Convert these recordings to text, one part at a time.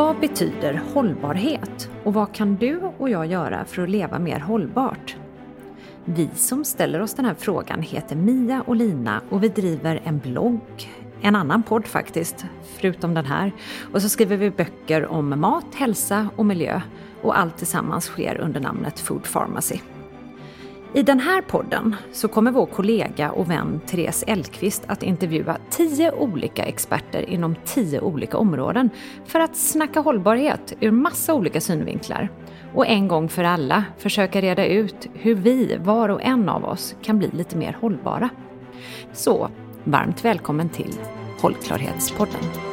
Vad betyder hållbarhet och vad kan du och jag göra för att leva mer hållbart? Vi som ställer oss den här frågan heter Mia och Lina och vi driver en blogg, en annan podd faktiskt, förutom den här. Och så skriver vi böcker om mat, hälsa och miljö och allt tillsammans sker under namnet Food Pharmacy. I den här podden så kommer vår kollega och vän Therese Elkvist att intervjua tio olika experter inom tio olika områden för att snacka hållbarhet ur massa olika synvinklar. Och en gång för alla försöka reda ut hur vi, var och en av oss, kan bli lite mer hållbara. Så, varmt välkommen till Hållklarhetspodden.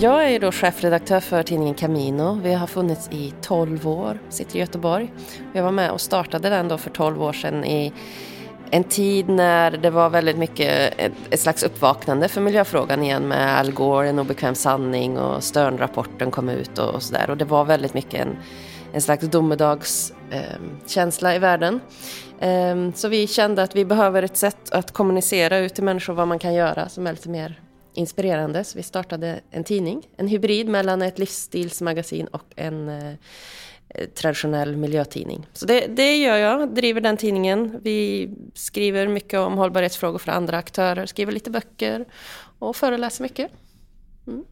Jag är då chefredaktör för tidningen Camino. Vi har funnits i 12 år, sitter i Göteborg. Jag var med och startade den då för 12 år sedan i en tid när det var väldigt mycket ett, slags uppvaknande för miljöfrågan igen med Al Gore, en obekväm sanning och Sternrapporten kom ut och, och sådär. Och det var väldigt mycket en, en slags domedagskänsla ehm, eh, i världen. Eh, så vi kände att vi behöver ett sätt att kommunicera ut till människor vad man kan göra som är lite mer inspirerande. Så vi startade en tidning, en hybrid mellan ett livsstilsmagasin och en eh, traditionell miljötidning. Så det, det gör jag, driver den tidningen. Vi skriver mycket om hållbarhetsfrågor för andra aktörer, skriver lite böcker och föreläser mycket. Mm.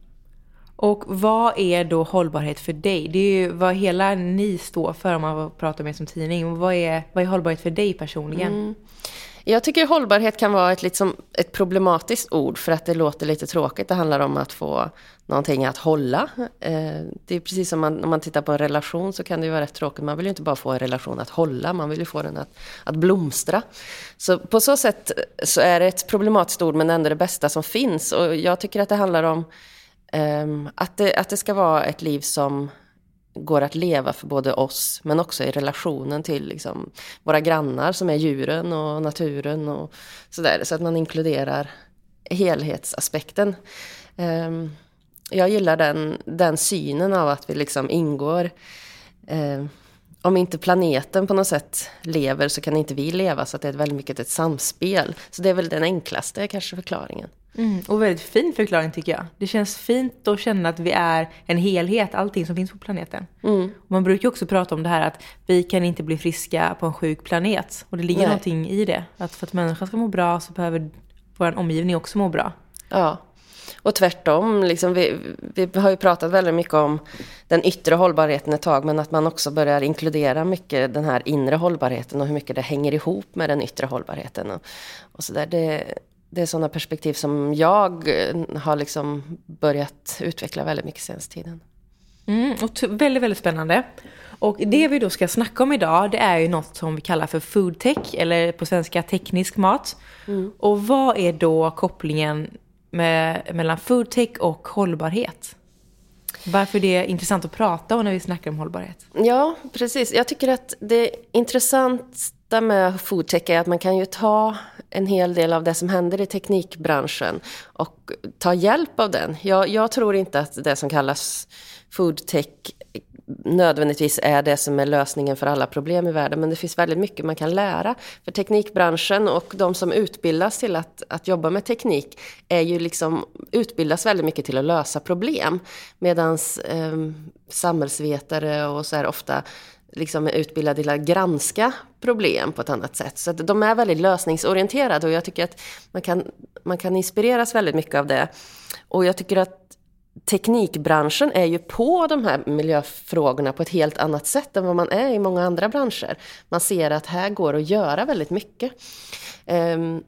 Och vad är då hållbarhet för dig? Det är ju vad hela ni står för om man pratar med som tidning. Vad är, vad är hållbarhet för dig personligen? Mm. Jag tycker hållbarhet kan vara ett, liksom, ett problematiskt ord för att det låter lite tråkigt. Det handlar om att få någonting att hålla. Eh, det är precis som man, om man tittar på en relation så kan det ju vara rätt tråkigt. Man vill ju inte bara få en relation att hålla, man vill ju få den att, att blomstra. Så på så sätt så är det ett problematiskt ord men ändå det bästa som finns. Och jag tycker att det handlar om um, att, det, att det ska vara ett liv som går att leva för både oss men också i relationen till liksom, våra grannar som är djuren och naturen och sådär. Så att man inkluderar helhetsaspekten. Um, jag gillar den, den synen av att vi liksom ingår um, om inte planeten på något sätt lever så kan inte vi leva. Så att det är väldigt mycket ett samspel. Så det är väl den enklaste kanske förklaringen. Mm, och väldigt fin förklaring tycker jag. Det känns fint att känna att vi är en helhet, allting som finns på planeten. Mm. man brukar också prata om det här att vi kan inte bli friska på en sjuk planet. Och det ligger Nej. någonting i det. Att för att människan ska må bra så behöver vår omgivning också må bra. Ja. Och tvärtom, liksom vi, vi har ju pratat väldigt mycket om den yttre hållbarheten ett tag, men att man också börjar inkludera mycket den här inre hållbarheten och hur mycket det hänger ihop med den yttre hållbarheten. Och, och så där. Det, det är sådana perspektiv som jag har liksom börjat utveckla väldigt mycket senaste tiden. Mm, och väldigt, väldigt spännande. Och det vi då ska snacka om idag, det är ju något som vi kallar för foodtech, eller på svenska teknisk mat. Mm. Och vad är då kopplingen med, mellan foodtech och hållbarhet? Varför det är intressant att prata om när vi snackar om hållbarhet? Ja, precis. Jag tycker att det bästa med foodtech är att man kan ju ta en hel del av det som händer i teknikbranschen och ta hjälp av den. Jag, jag tror inte att det som kallas foodtech nödvändigtvis är det som är lösningen för alla problem i världen. Men det finns väldigt mycket man kan lära. För teknikbranschen och de som utbildas till att, att jobba med teknik är ju liksom, utbildas väldigt mycket till att lösa problem. Medan eh, samhällsvetare och så här ofta liksom är utbildade till att granska problem på ett annat sätt. Så de är väldigt lösningsorienterade och jag tycker att man kan, man kan inspireras väldigt mycket av det. Och jag tycker att teknikbranschen är ju på de här miljöfrågorna på ett helt annat sätt än vad man är i många andra branscher. Man ser att här går att göra väldigt mycket. Um,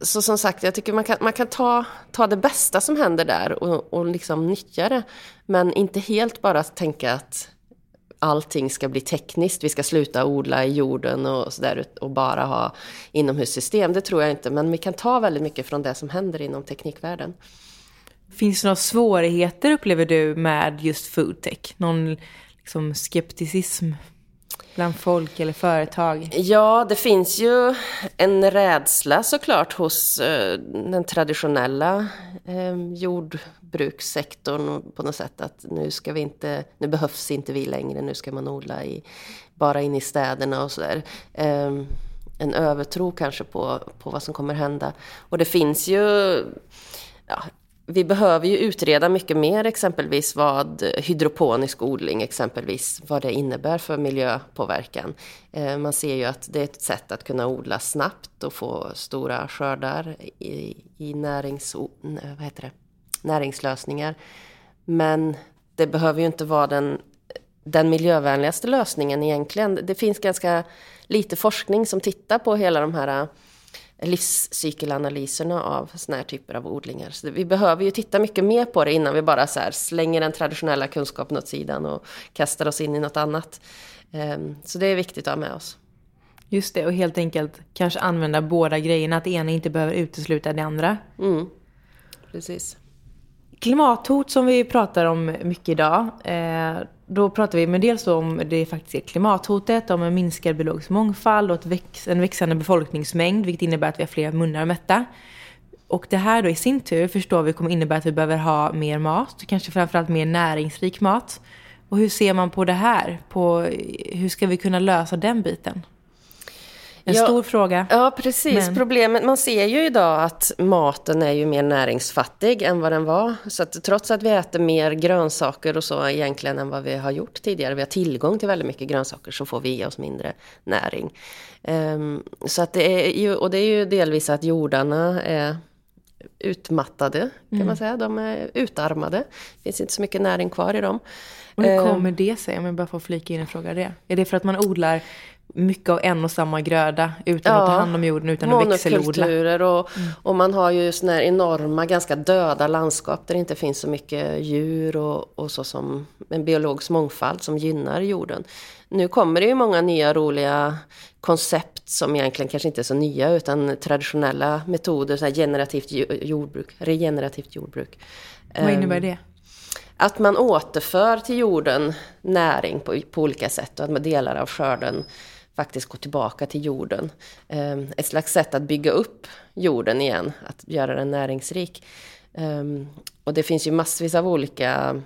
så som sagt, jag tycker man kan, man kan ta, ta det bästa som händer där och, och liksom nyttja det. Men inte helt bara tänka att allting ska bli tekniskt, vi ska sluta odla i jorden och sådär och bara ha inomhussystem. Det tror jag inte, men vi kan ta väldigt mycket från det som händer inom teknikvärlden. Finns det några svårigheter upplever du med just foodtech? Någon liksom, skepticism bland folk eller företag? Ja, det finns ju en rädsla såklart hos eh, den traditionella eh, jordbrukssektorn på något sätt att nu ska vi inte, nu behövs inte vi längre, nu ska man odla i, bara in i städerna och sådär. Eh, en övertro kanske på, på vad som kommer hända. Och det finns ju ja, vi behöver ju utreda mycket mer exempelvis vad hydroponisk odling exempelvis, vad det innebär för miljöpåverkan. Eh, man ser ju att det är ett sätt att kunna odla snabbt och få stora skördar i, i närings, eh, vad heter det? näringslösningar. Men det behöver ju inte vara den, den miljövänligaste lösningen egentligen. Det finns ganska lite forskning som tittar på hela de här livscykelanalyserna av såna här typer av odlingar. Så vi behöver ju titta mycket mer på det innan vi bara så slänger den traditionella kunskapen åt sidan och kastar oss in i något annat. Ehm, så det är viktigt att ha med oss. Just det, och helt enkelt kanske använda båda grejerna, att det ena inte behöver utesluta det andra. Mm. Precis. Klimathot som vi pratar om mycket idag, eh, då pratar vi med dels om det faktiskt är klimathotet, om en minskad biologisk mångfald och en växande befolkningsmängd, vilket innebär att vi har fler munnar att mätta. Och det här då i sin tur förstår vi kommer innebära att vi behöver ha mer mat, kanske framförallt mer näringsrik mat. Och hur ser man på det här? På, hur ska vi kunna lösa den biten? En ja, stor fråga. Ja, precis. Men... Problemet, man ser ju idag att maten är ju mer näringsfattig än vad den var. Så att trots att vi äter mer grönsaker och så egentligen än vad vi har gjort tidigare, vi har tillgång till väldigt mycket grönsaker, så får vi i oss mindre näring. Um, så att det är ju, och det är ju delvis att jordarna är utmattade, kan mm. man säga. De är utarmade. Det finns inte så mycket näring kvar i dem. Och hur ehm. kommer det sig, om jag bara får flika in en fråga det? Är det för att man odlar mycket av en och samma gröda utan ja, att ta hand om jorden, utan att växelodla. Och, mm. och man har ju såna här enorma, ganska döda landskap där det inte finns så mycket djur och, och så som en biologisk mångfald som gynnar jorden. Nu kommer det ju många nya roliga koncept som egentligen kanske inte är så nya utan traditionella metoder, så generativt jordbruk, regenerativt jordbruk. Vad innebär ehm, det? Att man återför till jorden näring på, på olika sätt och att delar av skörden faktiskt gå tillbaka till jorden. Ehm, ett slags sätt att bygga upp jorden igen, att göra den näringsrik. Ehm, och det finns ju massvis av olika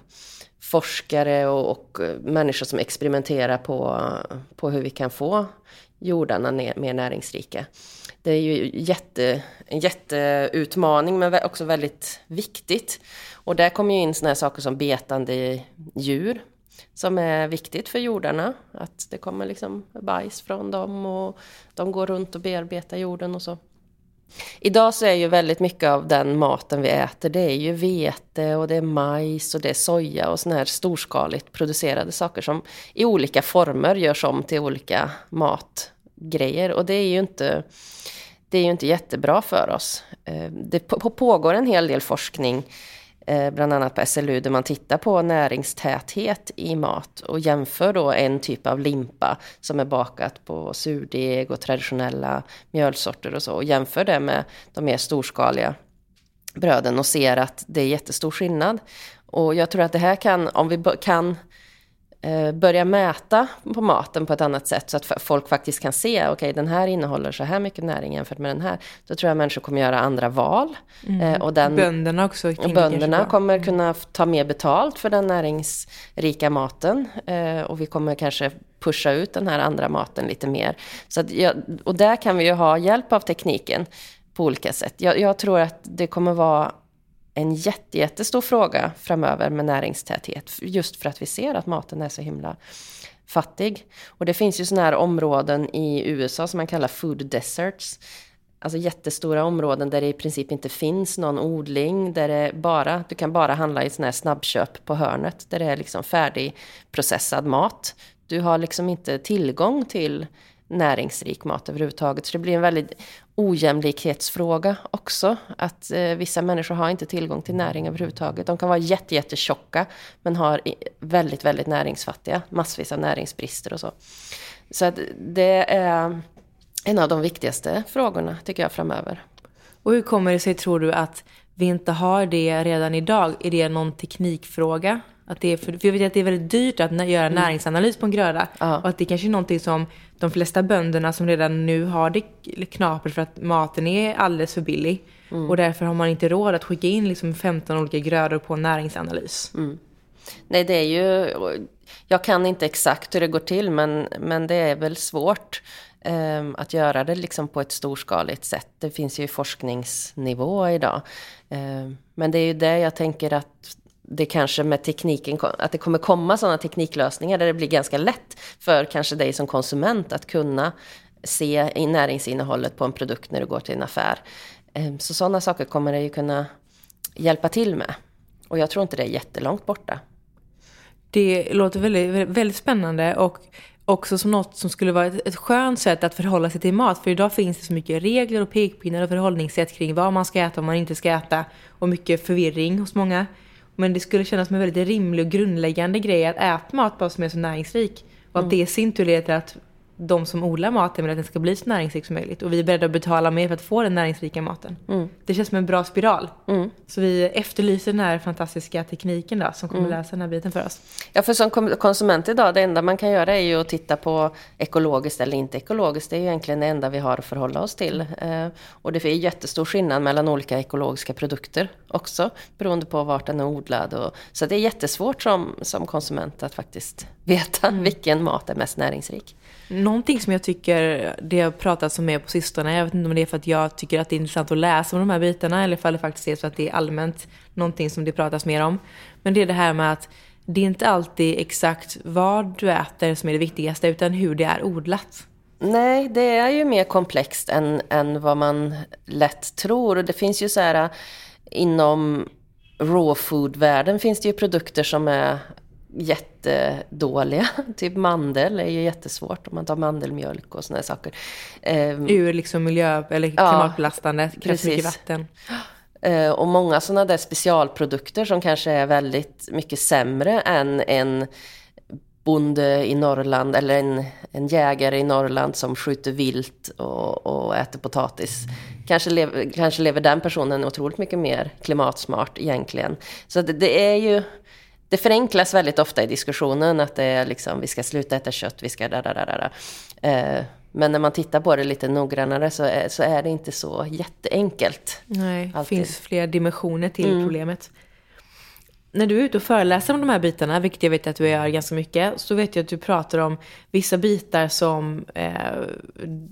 forskare och, och eh, människor som experimenterar på, på hur vi kan få jordarna mer näringsrika. Det är ju jätte, en jätteutmaning men också väldigt viktigt. Och där kommer ju in sådana här saker som betande djur som är viktigt för jordarna. Att det kommer liksom bajs från dem och de går runt och bearbetar jorden och så. Idag så är ju väldigt mycket av den maten vi äter, det är ju vete och det är majs och det är soja och såna här storskaligt producerade saker som i olika former görs om till olika matgrejer. Och det är ju inte, det är ju inte jättebra för oss. Eh, det pågår en hel del forskning Eh, Eh, bland annat på SLU, där man tittar på näringstäthet i mat och jämför då en typ av limpa som är bakat på surdeg och traditionella mjölsorter och så och jämför det med de mer storskaliga bröden och ser att det är jättestor skillnad. Och jag tror att det här kan, om vi kan börja mäta på maten på ett annat sätt så att folk faktiskt kan se, okej okay, den här innehåller så här mycket näring jämfört med den här. Då tror jag människor kommer göra andra val. Mm. Eh, och den, bönderna också. Bönderna kommer mm. kunna ta mer betalt för den näringsrika maten. Eh, och vi kommer kanske pusha ut den här andra maten lite mer. Så att, och där kan vi ju ha hjälp av tekniken på olika sätt. Jag, jag tror att det kommer vara en jätte, jättestor fråga framöver med näringstäthet. Just för att vi ser att maten är så himla fattig. Och det finns ju sådana här områden i USA som man kallar food deserts. Alltså jättestora områden där det i princip inte finns någon odling, där det bara, du kan bara handla i sådana här snabbköp på hörnet, där det är liksom färdigprocessad mat. Du har liksom inte tillgång till näringsrik mat överhuvudtaget. Så det blir en väldigt ojämlikhetsfråga också. Att eh, vissa människor har inte tillgång till näring överhuvudtaget. De kan vara jätte, jättetjocka men har väldigt, väldigt näringsfattiga. Massvis av näringsbrister och så. Så att det är en av de viktigaste frågorna tycker jag framöver. Och hur kommer det sig tror du att vi inte har det redan idag? Är det någon teknikfråga? Att det är, för, för jag vet att det är väldigt dyrt att göra mm. näringsanalys på en gröda. Ja. Och att det kanske är någonting som de flesta bönderna som redan nu har det knapert för att maten är alldeles för billig. Mm. Och därför har man inte råd att skicka in liksom 15 olika grödor på en näringsanalys. Mm. Nej, det är ju... Jag kan inte exakt hur det går till, men, men det är väl svårt eh, att göra det liksom på ett storskaligt sätt. Det finns ju forskningsnivå idag. Eh, men det är ju det jag tänker att det kanske med tekniken, att det kommer komma sådana tekniklösningar där det blir ganska lätt för kanske dig som konsument att kunna se i näringsinnehållet på en produkt när du går till en affär. Ehm, så sådana saker kommer det ju kunna hjälpa till med. Och jag tror inte det är jättelångt borta. Det låter väldigt, väldigt spännande och också som något som skulle vara ett, ett skönt sätt att förhålla sig till mat. För idag finns det så mycket regler och pekpinnar och förhållningssätt kring vad man ska äta och vad man inte ska äta. Och mycket förvirring hos många. Men det skulle kännas som en väldigt rimlig och grundläggande grej att äta mat bara som är så näringsrik. Och att mm. det i sin tur leder till att de som odlar maten vill att den ska bli så näringsrik som möjligt. Och vi är beredda att betala mer för att få den näringsrika maten. Mm. Det känns som en bra spiral. Mm. Så vi efterlyser den här fantastiska tekniken då, som kommer mm. läsa den här biten för oss. Ja, för som konsument idag, det enda man kan göra är ju att titta på ekologiskt eller inte ekologiskt. Det är ju egentligen det enda vi har att förhålla oss till. Eh, och det är jättestor skillnad mellan olika ekologiska produkter också, beroende på vart den är odlad. Och, så det är jättesvårt som, som konsument att faktiskt veta mm. vilken mat är mest näringsrik. Någonting som jag tycker det har pratats om mer på sistone, jag vet inte om det är för att jag tycker att det är intressant att läsa om de här bitarna eller om det faktiskt är så att det är allmänt någonting som det pratas mer om. Men det är det här med att det är inte alltid exakt vad du äter som är det viktigaste utan hur det är odlat. Nej, det är ju mer komplext än, än vad man lätt tror. Och det finns ju så här inom raw food-världen finns det ju produkter som är jättedåliga. typ mandel är ju jättesvårt om man tar mandelmjölk och såna saker. Um, Ur liksom miljö eller klimatbelastande, ja, krävs mycket vatten. Uh, och många sådana där specialprodukter som kanske är väldigt mycket sämre än en bonde i Norrland eller en, en jägare i Norrland som skjuter vilt och, och äter potatis. Kanske, lev, kanske lever den personen otroligt mycket mer klimatsmart egentligen. Så det, det är ju det förenklas väldigt ofta i diskussionen att det är liksom, vi ska sluta äta kött, vi ska da, da, da, da. Eh, men när man tittar på det lite noggrannare så är, så är det inte så jätteenkelt. Nej, det finns fler dimensioner till mm. problemet. När du är ute och föreläser om de här bitarna, vilket jag vet att du gör ganska mycket, så vet jag att du pratar om vissa bitar som eh,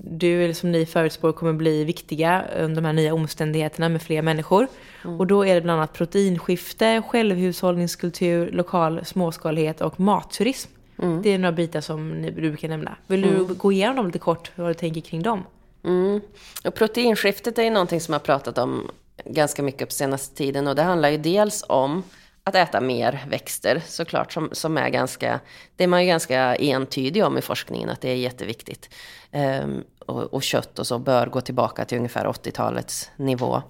du eller som ni förutspår kommer bli viktiga under de här nya omständigheterna med fler människor. Mm. Och då är det bland annat proteinskifte, självhushållningskultur, lokal småskalighet och matturism. Mm. Det är några bitar som du brukar nämna. Vill du mm. gå igenom dem lite kort, vad du tänker kring dem? Mm. Och proteinskiftet är ju någonting som jag har pratat om ganska mycket på senaste tiden och det handlar ju dels om att äta mer växter såklart, som, som är ganska, det är man ju ganska entydig om i forskningen att det är jätteviktigt. Um, och, och, kött och så bör gå tillbaka till ungefär 80-talets nivå.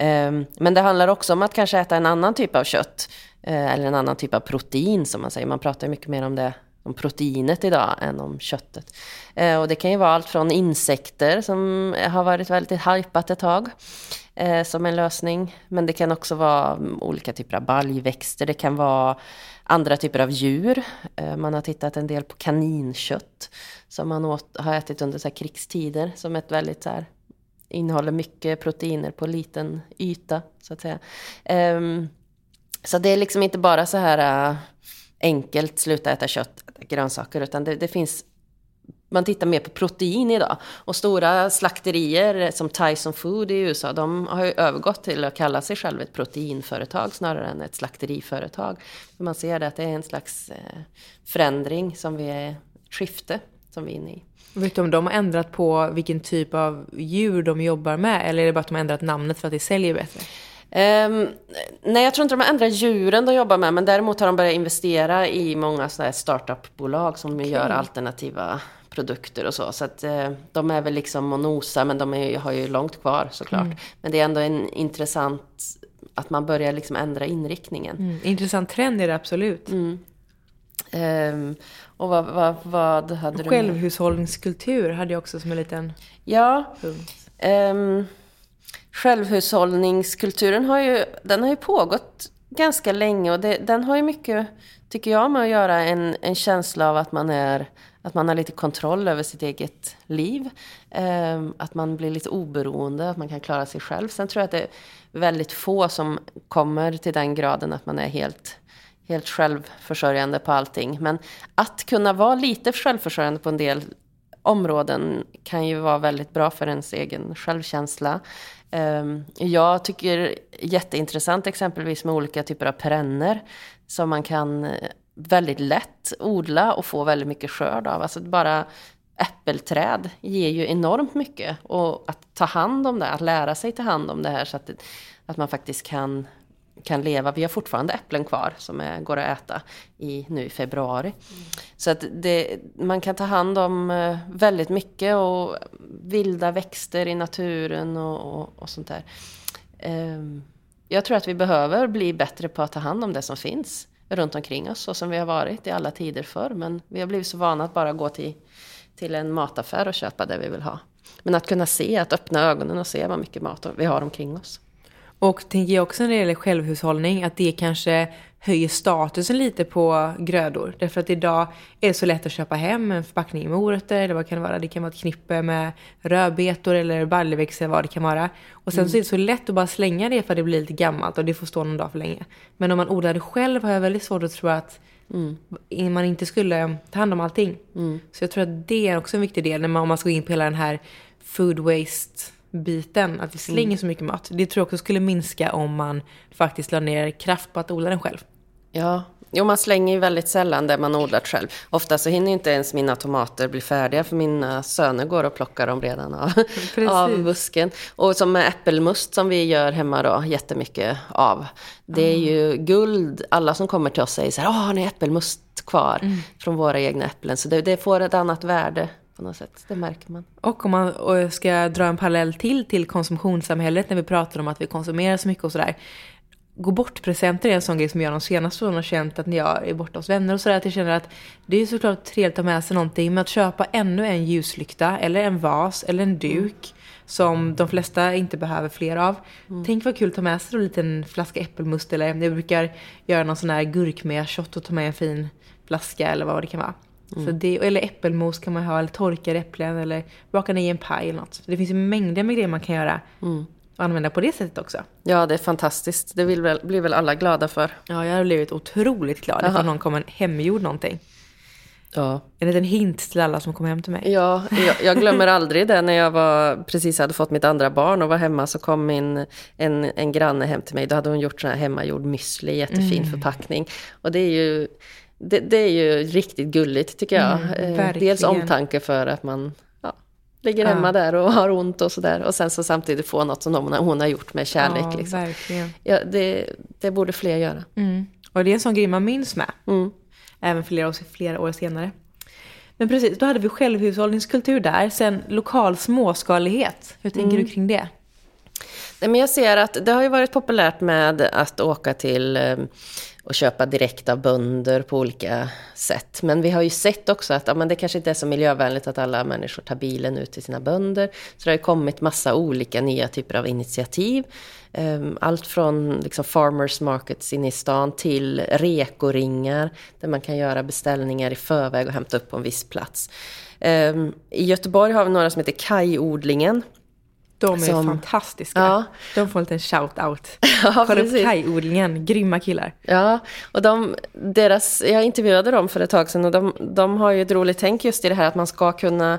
Um, men det handlar också om att kanske äta en annan typ av kött, uh, eller en annan typ av protein som man säger. Man pratar mycket mer om det om proteinet idag än om köttet. Eh, och det kan ju vara allt från insekter som har varit väldigt hajpat ett tag eh, som en lösning. Men det kan också vara mm, olika typer av baljväxter. Det kan vara andra typer av djur. Eh, man har tittat en del på kaninkött som man åt, har ätit under så krigstider som ett väldigt så här, innehåller mycket proteiner på liten yta så att säga. Um, så det är liksom inte bara så här uh, enkelt sluta äta kött, grönsaker, utan det, det finns man tittar mer på protein idag. Och stora slakterier som Tyson Food i USA, de har ju övergått till att kalla sig själva ett proteinföretag snarare än ett slakteriföretag. För man ser det att det är en slags eh, förändring som vi är, skifte som vi är inne i. Vet du om de har ändrat på vilken typ av djur de jobbar med? Eller är det bara att de har ändrat namnet för att det säljer bättre? Um, nej, jag tror inte de har ändrat djuren de jobbar med, men däremot har de börjat investera i många startupbolag som okay. gör alternativa produkter och så. Så att eh, de är väl liksom och nosar, men de är, har ju långt kvar såklart. Mm. Men det är ändå en intressant att man börjar liksom ändra inriktningen. Mm. Intressant trend är det absolut. Mm. Um, och vad, vad, vad hade du Självhushållningskultur hade jag också som en liten Ja. Um, självhushållningskulturen har ju, den har ju pågått ganska länge och det, den har ju mycket, tycker jag, med att göra en, en känsla av att man är att man har lite kontroll över sitt eget liv. Eh, att man blir lite oberoende, att man kan klara sig själv. Sen tror jag att det är väldigt få som kommer till den graden att man är helt, helt självförsörjande på allting. Men att kunna vara lite självförsörjande på en del områden kan ju vara väldigt bra för ens egen självkänsla. Ehm, jag tycker jätteintressant exempelvis med olika typer av perenner som man kan väldigt lätt odla och få väldigt mycket skörd av. Alltså bara äppelträd ger ju enormt mycket. Och att ta hand om det, att lära sig ta hand om det här så att, att man faktiskt kan, kan leva. Vi har fortfarande äpplen kvar som är, går att äta i, nu i februari. Mm. Så att det, man kan ta hand om eh, väldigt mycket och vilda växter i naturen och, och, och sånt där. Ehm, jag tror att vi behöver bli bättre på att ta hand om det som finns runt omkring oss, så som vi har varit i alla tider förr. Men vi har blivit så vana att bara gå till, till en mataffär och köpa det vi vill ha. Men att kunna se, att öppna ögonen och se vad mycket mat vi har omkring oss. Och tänker jag också när det gäller självhushållning att det kanske höjer statusen lite på grödor. Därför att idag är det så lätt att köpa hem en förpackning morötter eller vad kan det vara? Det kan vara ett knippe med rödbetor eller baljväxter vad det kan vara. Och sen mm. så är det så lätt att bara slänga det för att det blir lite gammalt och det får stå någon dag för länge. Men om man odlar det själv har jag väldigt svårt att tro att mm. man inte skulle ta hand om allting. Mm. Så jag tror att det är också en viktig del när man, om man ska gå in på hela den här food waste biten, att vi slänger mm. så mycket mat. Det tror jag också skulle minska om man faktiskt la ner kraft på att odla den själv. Ja, jo man slänger ju väldigt sällan det man odlat själv. Ofta så hinner inte ens mina tomater bli färdiga för mina söner går och plockar dem redan av, av busken. Och som med äppelmust som vi gör hemma då jättemycket av. Det är ju guld. Alla som kommer till oss säger så här, har ni äppelmust kvar mm. från våra egna äpplen? Så det, det får ett annat värde på något sätt. Det märker man. Och om man ska dra en parallell till till konsumtionssamhället när vi pratar om att vi konsumerar så mycket och sådär. Gå bort-presenter är en sån grej som jag de senaste åren har känt att när jag är borta hos vänner och sådär att jag känner att det är såklart trevligt att ha med sig någonting men att köpa ännu en ljuslykta eller en vas eller en duk mm. som de flesta inte behöver fler av. Mm. Tänk vad kul att ta med sig en liten flaska äppelmust eller jag brukar göra någon sån här gurkmeja-shot och ta med en fin flaska eller vad det kan vara. Mm. Så det, eller äppelmos kan man ha, eller torkade äpplen, eller baka ner i en paj eller något. Det finns ju mängder med grejer man kan göra. Mm. Använda på det sättet också. Ja, det är fantastiskt. Det vill väl, blir väl alla glada för. Ja, jag har blivit otroligt glad ifall någon kommer hemgjord någonting. Ja. En liten hint till alla som kommer hem till mig. Ja, jag, jag, glömmer aldrig det när jag var, precis hade fått mitt andra barn och var hemma så kom min, en, en granne hem till mig. Då hade hon gjort sån här hemmagjord müsli, jättefin mm. förpackning. Och det är ju det, det, är ju riktigt gulligt tycker jag. Mm, eh, Dels omtanke för att man ligger hemma ja. där och har ont och sådär. Och sen så samtidigt få något som hon, hon har gjort med kärlek. Ja, liksom. verkligen. Ja, det, det borde fler göra. Mm. Och det är en sån grej man minns med. Mm. Även flera år, flera år senare. Men precis, då hade vi självhushållningskultur där. Sen lokal småskalighet. Hur tänker mm. du kring det? Nej, men jag ser att det har ju varit populärt med att åka till eh, och köpa direkt av bönder på olika sätt. Men vi har ju sett också att ja, men det kanske inte är så miljövänligt att alla människor tar bilen ut till sina bönder. Så det har ju kommit massa olika nya typer av initiativ. Ehm, allt från liksom farmers markets inne i stan till rekoringar där man kan göra beställningar i förväg och hämta upp på en viss plats. Ehm, I Göteborg har vi några som heter Kajodlingen de är Som- fantastiska. Ja. De får en liten shout-out. Ja, Kolla upp precis. grymma killar. Ja, och de, deras, jag intervjuade dem för ett tag sedan och de, de har ju ett roligt tänk just i det här att man ska kunna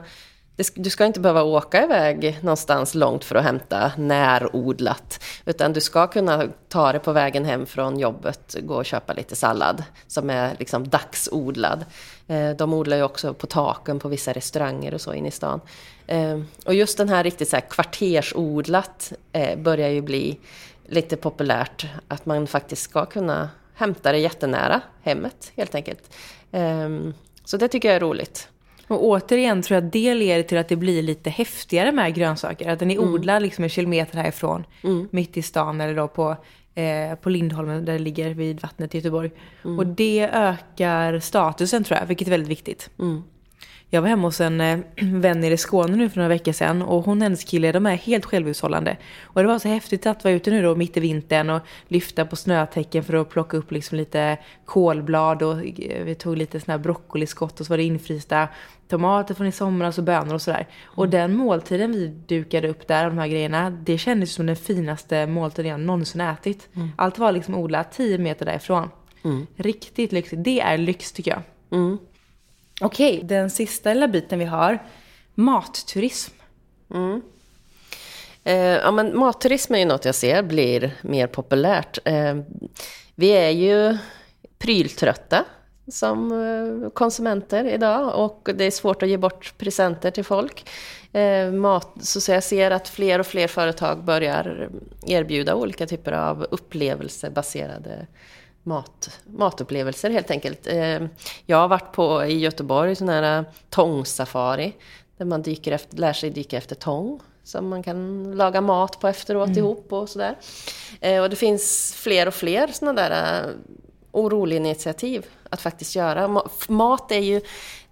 du ska inte behöva åka iväg någonstans långt för att hämta närodlat. Utan du ska kunna ta det på vägen hem från jobbet, gå och köpa lite sallad som är liksom dagsodlad. Eh, De odlar ju också på taken på vissa restauranger och så inne i stan. Eh, Och just den här riktigt så här kvartersodlat eh, börjar ju bli lite populärt. Att man faktiskt ska kunna hämta det jättenära hemmet helt enkelt. Ehm, Så det tycker jag är roligt. Och återigen tror jag att det leder till att det blir lite häftigare med grönsaker. Att den är odlad liksom en kilometer härifrån, mitt i stan eller då på, eh, på Lindholmen där det ligger vid vattnet i Göteborg. Och det ökar statusen tror jag, vilket är väldigt viktigt. Jag var hemma hos en eh, vän nere i Skåne nu för några veckor sedan och hon och hennes kille de är helt självhushållande. Och det var så häftigt att vara ute nu då mitt i vintern och lyfta på snötäcken för att plocka upp liksom lite kolblad och eh, vi tog lite sån här broccoliskott och så var det infrysta tomater från i somras och bönor och sådär. Och den måltiden vi dukade upp där, de här grejerna, det kändes som den finaste måltiden jag någonsin ätit. Allt var liksom odlat 10 meter därifrån. Riktigt lyxigt. Det är lyx tycker jag. Okej, den sista lilla biten vi har. Matturism. Mm. Eh, ja, men matturism är ju något jag ser blir mer populärt. Eh, vi är ju pryltrötta som eh, konsumenter idag och det är svårt att ge bort presenter till folk. Eh, mat, så jag ser att fler och fler företag börjar erbjuda olika typer av upplevelsebaserade mat, matupplevelser helt enkelt. Eh, jag har varit på i Göteborg sån här tångsafari där man dyker efter, lär sig dyka efter tång som man kan laga mat på efteråt ihop och sådär. Eh, och det finns fler och fler sådana där eh, oroliga initiativ att faktiskt göra. Mat är ju,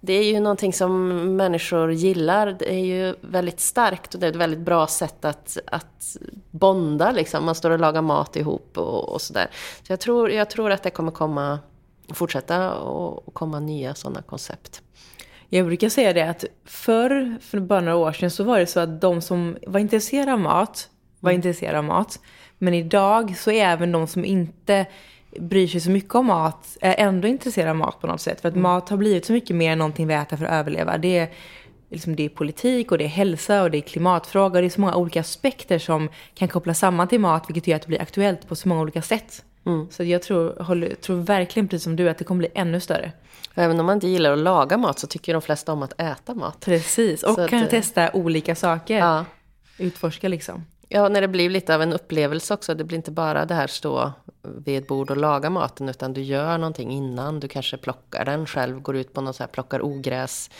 det är ju någonting som människor gillar. Det är ju väldigt starkt och det är ett väldigt bra sätt att, att bonda liksom. Man står och lagar mat ihop och, och sådär. Så jag tror, jag tror att det kommer komma, fortsätta och, komma nya sådana koncept. Jag brukar säga det att förr, för bara några år sedan, så var det så att de som var intresserade av mat, var intresserade av mat. Men idag så är även de som inte bryr sig så mycket om mat, är ändå intresserade av mat på något sätt. För att mat har blivit så mycket mer än någonting vi äter för att överleva. Det är, liksom, det är politik och det är hälsa och det är klimatfrågor. Det är så många olika aspekter som kan kopplas samman till mat, vilket gör att det blir aktuellt på så många olika sätt. Så jag tror, håller, tror verkligen precis som du att det kommer bli ännu större. Även om man inte gillar att laga mat så tycker de flesta om att äta mat. Precis, och Så att, kan eh, testa olika saker. Ja. Utforska liksom. Ja, när det blir lite av en upplevelse också. Det blir inte bara det här stå vid ett bord och laga maten utan du gör någonting innan. Du kanske plockar den själv, går ut på någon så här plockar ogräs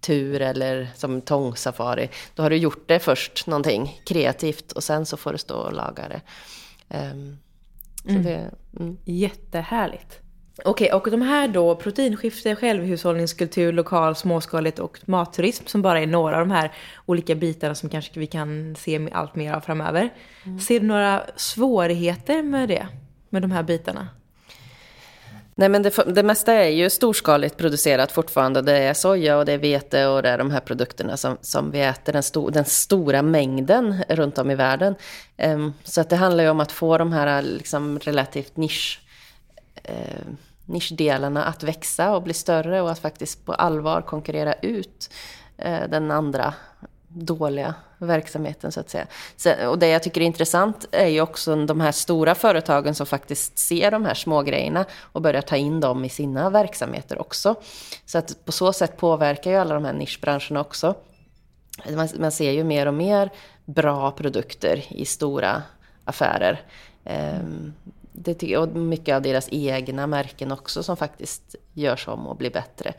tur eller som tångsafari. Då har du gjort det först, någonting kreativt och sen så får du stå och laga det. Ehm, så det mm. Jättehärligt. Okej, och de här då, proteinskifte, självhushållningskultur, lokal, småskaligt och matturism som bara är några av de här olika bitarna som kanske vi kan se allt mer av framöver. Ser du några svårigheter med det? Med de här bitarna? Nej men det, det mesta är ju storskaligt producerat fortfarande. Det är soja och det är vete och det är de här produkterna som, som vi äter, den, sto, den stora mängden runt om i världen. Ehm, så att det handlar ju om att få de här liksom relativt nisch, eh, nischdelarna att växa och bli större och att faktiskt på allvar konkurrera ut eh, den andra dåliga verksamheten så att säga. Så, och det jag tycker är intressant är ju också de här stora företagen som faktiskt ser de här små grejerna och börjar ta in dem i sina verksamheter också. Så att på så sätt påverkar ju alla de här nischbranscherna också. Man, man ser ju mer och mer bra produkter i stora affärer. Ehm, det, och mycket av deras egna märken också som faktiskt görs om och blir bättre.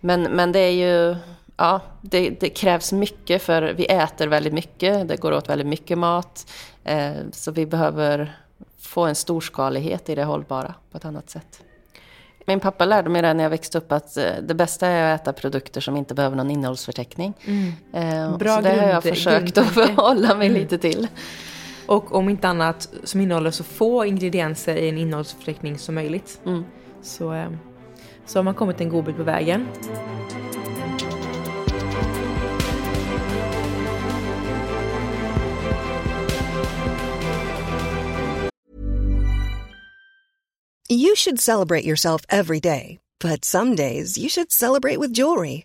Men, men det är ju, ja, det, det krävs mycket för vi äter väldigt mycket, det går åt väldigt mycket mat. Eh, så vi behöver få en storskalighet i det hållbara på ett annat sätt. Min pappa lärde mig det när jag växte upp att eh, det bästa är att äta produkter som inte behöver någon innehållsförteckning. Eh, Bra så det har jag grund- försökt att grundtanke. hålla mig lite till. Och om inte annat som innehåller så få ingredienser i en innehållsförteckning som möjligt. Mm. Så, eh, så har man kommit en god bit på vägen. You should celebrate yourself every day, but some days you should celebrate with jewelry.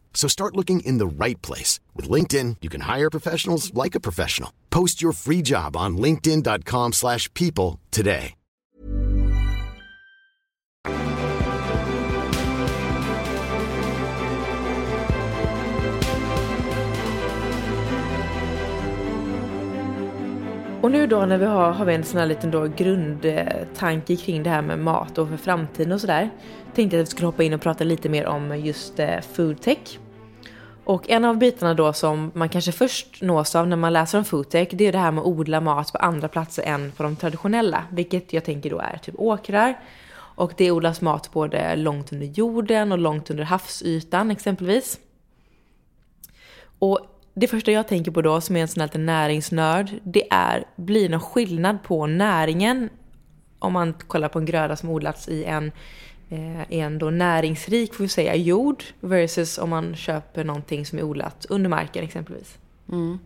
So start looking in the right place. With LinkedIn, you can hire professionals like a professional. Post your free job on linkedin.com slash people today. Och nu då när vi har, har vi en sån här liten då grundtanke kring det här med mat och för framtiden och sådär. Tänkte jag att vi skulle hoppa in och prata lite mer om just eh, foodtech. Och en av bitarna då som man kanske först nås av när man läser om foodtech, det är det här med att odla mat på andra platser än på de traditionella. Vilket jag tänker då är typ åkrar. Och det odlas mat både långt under jorden och långt under havsytan exempelvis. Och det första jag tänker på då, som är en sån här liten näringsnörd, det är, blir det någon skillnad på näringen om man kollar på en gröda som odlats i en, Eh, är ändå näringsrik, får vi säga, jord versus om man köper någonting som är odlat under marken exempelvis? Mm.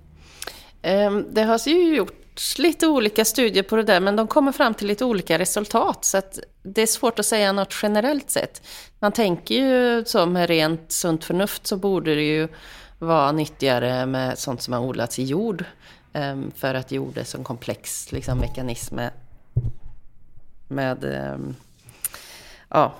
Ehm, det har ju gjorts lite olika studier på det där, men de kommer fram till lite olika resultat. Så att det är svårt att säga något generellt sett. Man tänker ju så med rent sunt förnuft så borde det ju vara nyttigare med sånt som har odlats i jord. Ehm, för att jord är så komplex liksom, mekanism med, med ehm, ja,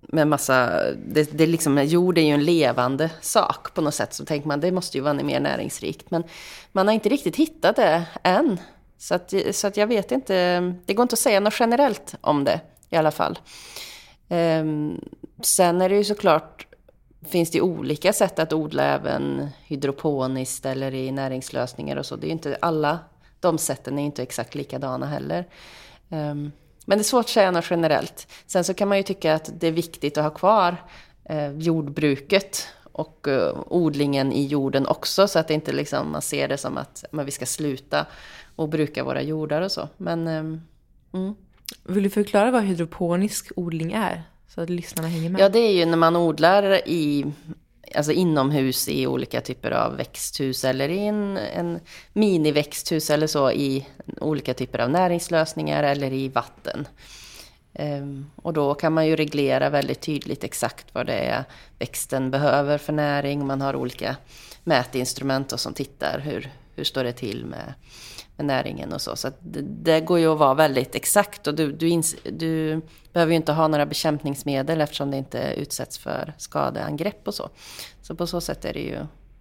med massa, det, det liksom, jord är ju en levande sak på något sätt. Så tänker man det måste ju vara mer näringsrikt. Men man har inte riktigt hittat det än. Så att, så att jag vet inte, det går inte att säga något generellt om det i alla fall. Um, sen är det ju såklart finns det olika sätt att odla även hydroponiskt eller i näringslösningar och så. Det är inte alla de sätten är inte exakt likadana heller. Um, men det är svårt att säga något generellt. Sen så kan man ju tycka att det är viktigt att ha kvar eh, jordbruket och uh, odlingen i jorden också så att det inte liksom, man ser det som att men vi ska sluta och bruka våra jordar och så. Men, um, mm. Vill du förklara vad hydroponisk odling är? Så att lyssnarna hänger med. Ja, det är ju när man odlar i, alltså inomhus i olika typer av växthus eller i en, en miniväxthus eller så i olika typer av näringslösningar eller i vatten. Um, och då kan man ju reglera väldigt tydligt exakt vad det är växten behöver för näring. Man har olika mätinstrument och som tittar hur, hur står det till med, med näringen och så. Så det, det, går ju att vara väldigt exakt och du, du, du behöver ju inte ha några bekämpningsmedel eftersom det inte utsätts för skadeangrepp och så. Så på så sätt är det ju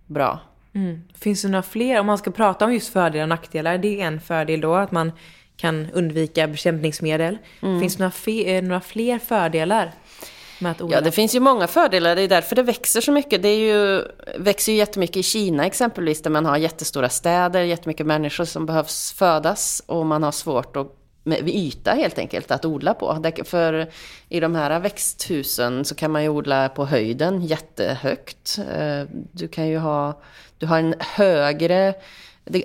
bra. Mm. Finns det några fler, om man ska prata om just fördelar och nackdelar, det är en fördel då att man kan undvika bekämpningsmedel. Mm. Finns det några, eh, några fler fördelar? Med att odla? Ja, det finns ju många fördelar. Det är därför det växer så mycket. Det är ju, växer ju jättemycket i Kina exempelvis, där man har jättestora städer, jättemycket människor som behövs födas och man har svårt att med yta helt enkelt att odla på. För i de här växthusen så kan man ju odla på höjden jättehögt. Eh, du kan ju ha, du har en högre,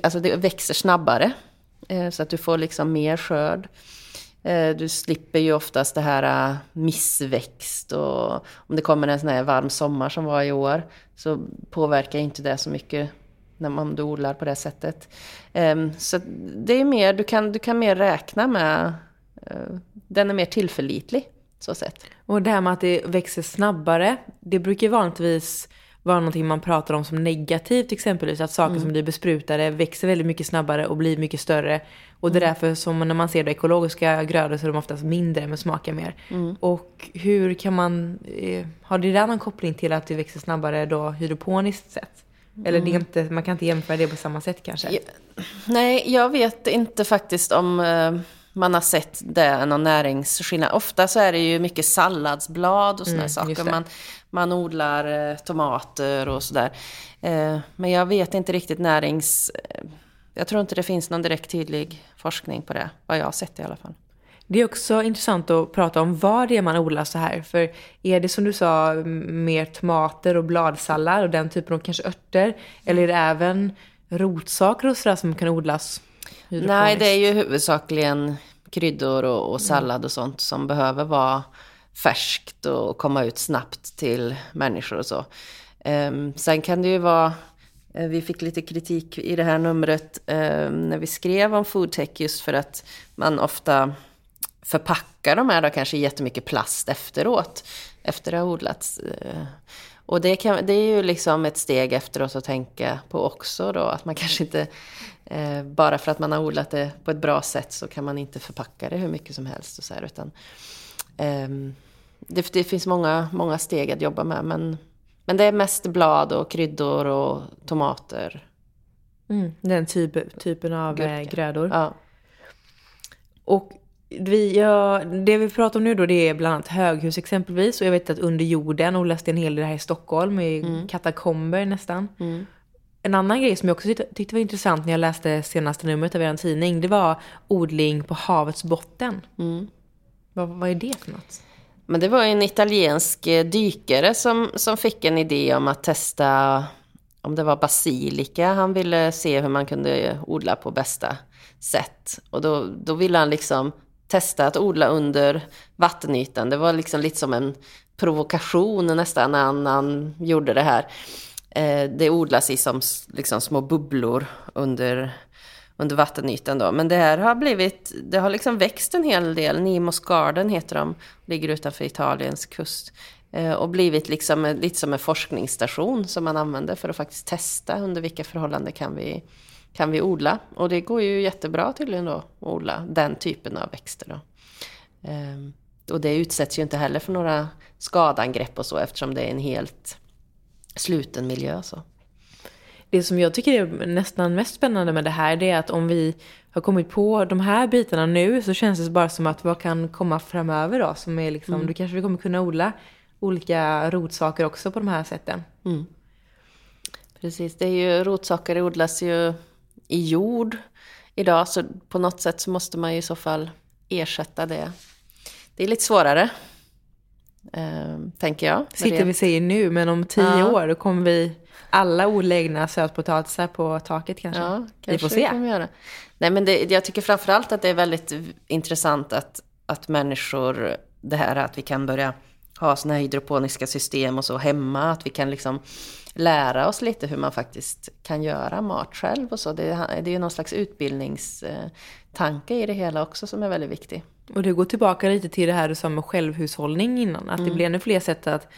alltså det växer snabbare. Eh, så att du får liksom mer skörd. Eh, du slipper ju oftast det här missväxt och om det kommer en sån här varm sommar som var i år så påverkar inte det så mycket när man odlar på det sättet. Ehm, så det är mer, du kan, du kan mer räkna med, eh, den är mer tillförlitlig så sett. Och det här med att det växer snabbare, det brukar vanligtvis vara någonting man pratar om som negativt exempelvis. Att saker mm. som blir besprutade växer väldigt mycket snabbare och blir mycket större. Och det är därför som när man ser det ekologiska grödor så är de oftast mindre men smakar mer. Mm. Och hur kan man, eh, har det där någon koppling till att det växer snabbare då hydroponiskt sett? Eller det är mm. inte, man kan inte jämföra det på samma sätt kanske? Ja, nej, jag vet inte faktiskt om, eh, man har sett det, någon näringsskillnad. Ofta så är det ju mycket salladsblad och sådana Mm, saker. det. Man, man odlar eh, tomater och sådär. Men jag vet inte riktigt närings... Jag tror inte det finns någon direkt tydlig forskning på det, vad jag har sett i alla fall. Det är också intressant att prata om vad det är man odlar så här. För är det som du sa mer tomater och bladsallad och den typen av kanske örter? Eller är det även rotsaker och sådär som kan odlas? Nej, det är ju huvudsakligen kryddor och, och sallad och sånt som behöver vara färskt och komma ut snabbt till människor och så. Ehm, sen kan det ju vara, Eh, vi fick lite kritik i det här numret eh, när vi skrev om foodtech just för att man ofta förpackar de här då kanske jättemycket plast efteråt, efter det har odlats. Eh, och det, kan, det är ju liksom ett steg efteråt att tänka på också då, att man kanske inte, eh, bara för att man har odlat det på ett bra sätt så kan man inte förpacka det hur mycket som helst och så här, utan eh, det, det finns många, många steg att jobba med, men, men det är mest blad och kryddor och tomater. Mm, den typ, typen av Gurka. eh, grödor. Ja. Och vi, ja, det vi pratar om nu då det är bland annat höghus exempelvis. Och jag vet att under jorden odlas det en hel del här i Stockholm i katakomber nästan. En annan grej som jag också tyckte, var intressant när jag läste senaste numret av er tidning. Det var odling på havets botten. Vad, vad är det för något? Men det var en italiensk eh, dykare som, som fick en idé om att testa om det var basilika. Han ville se hur man kunde eh, odla på bästa sätt. Och då, då ville han liksom testa att odla under vattenytan. Det var liksom lite som en provokation nästan när han, han gjorde det här. Eh, det odlas i som liksom små bubblor under, under vattenytan då. Men det här har blivit, det har liksom växt en hel del. Nimos Garden heter de, ligger utanför Italiens kust. Eh, och blivit liksom eh, lite som en forskningsstation som man använder för att faktiskt testa under vilka förhållanden kan vi, kan vi odla. Och det går ju jättebra tydligen då att odla den typen av växter då. Ehm, och det utsätts ju inte heller för några skadangrepp och så eftersom det är en helt sluten miljö. Så. Det som jag tycker är nästan mest spännande med det här det är att om vi har kommit på de här bitarna nu så känns det bara som att vad kan komma framöver då? Som är liksom, du kanske vi kommer kunna odla olika rotsaker också på de här sätten. Precis, det är ju, rotsaker odlas ju i jord idag så på något sätt så måste man ju i så fall ersätta det. Det är lite svårare, eh, tänker jag. Sitter vi säger nu men om tio Ja. år då kommer vi alla odla egna sötpotatisar på taket kanske. Ja, vi kanske får det se. vi göra. Nej, men det, jag tycker framförallt att det är väldigt intressant att, att människor, det här att vi kan börja ha såna här hydroponiska system och så hemma, att vi kan liksom lära oss lite hur man faktiskt kan göra mat själv och så. Det, är- det är ju någon slags utbildningstanke i det hela också som är väldigt viktig. Och det går tillbaka lite till det här du sa med självhushållning innan. Att det blir ännu fler sätt att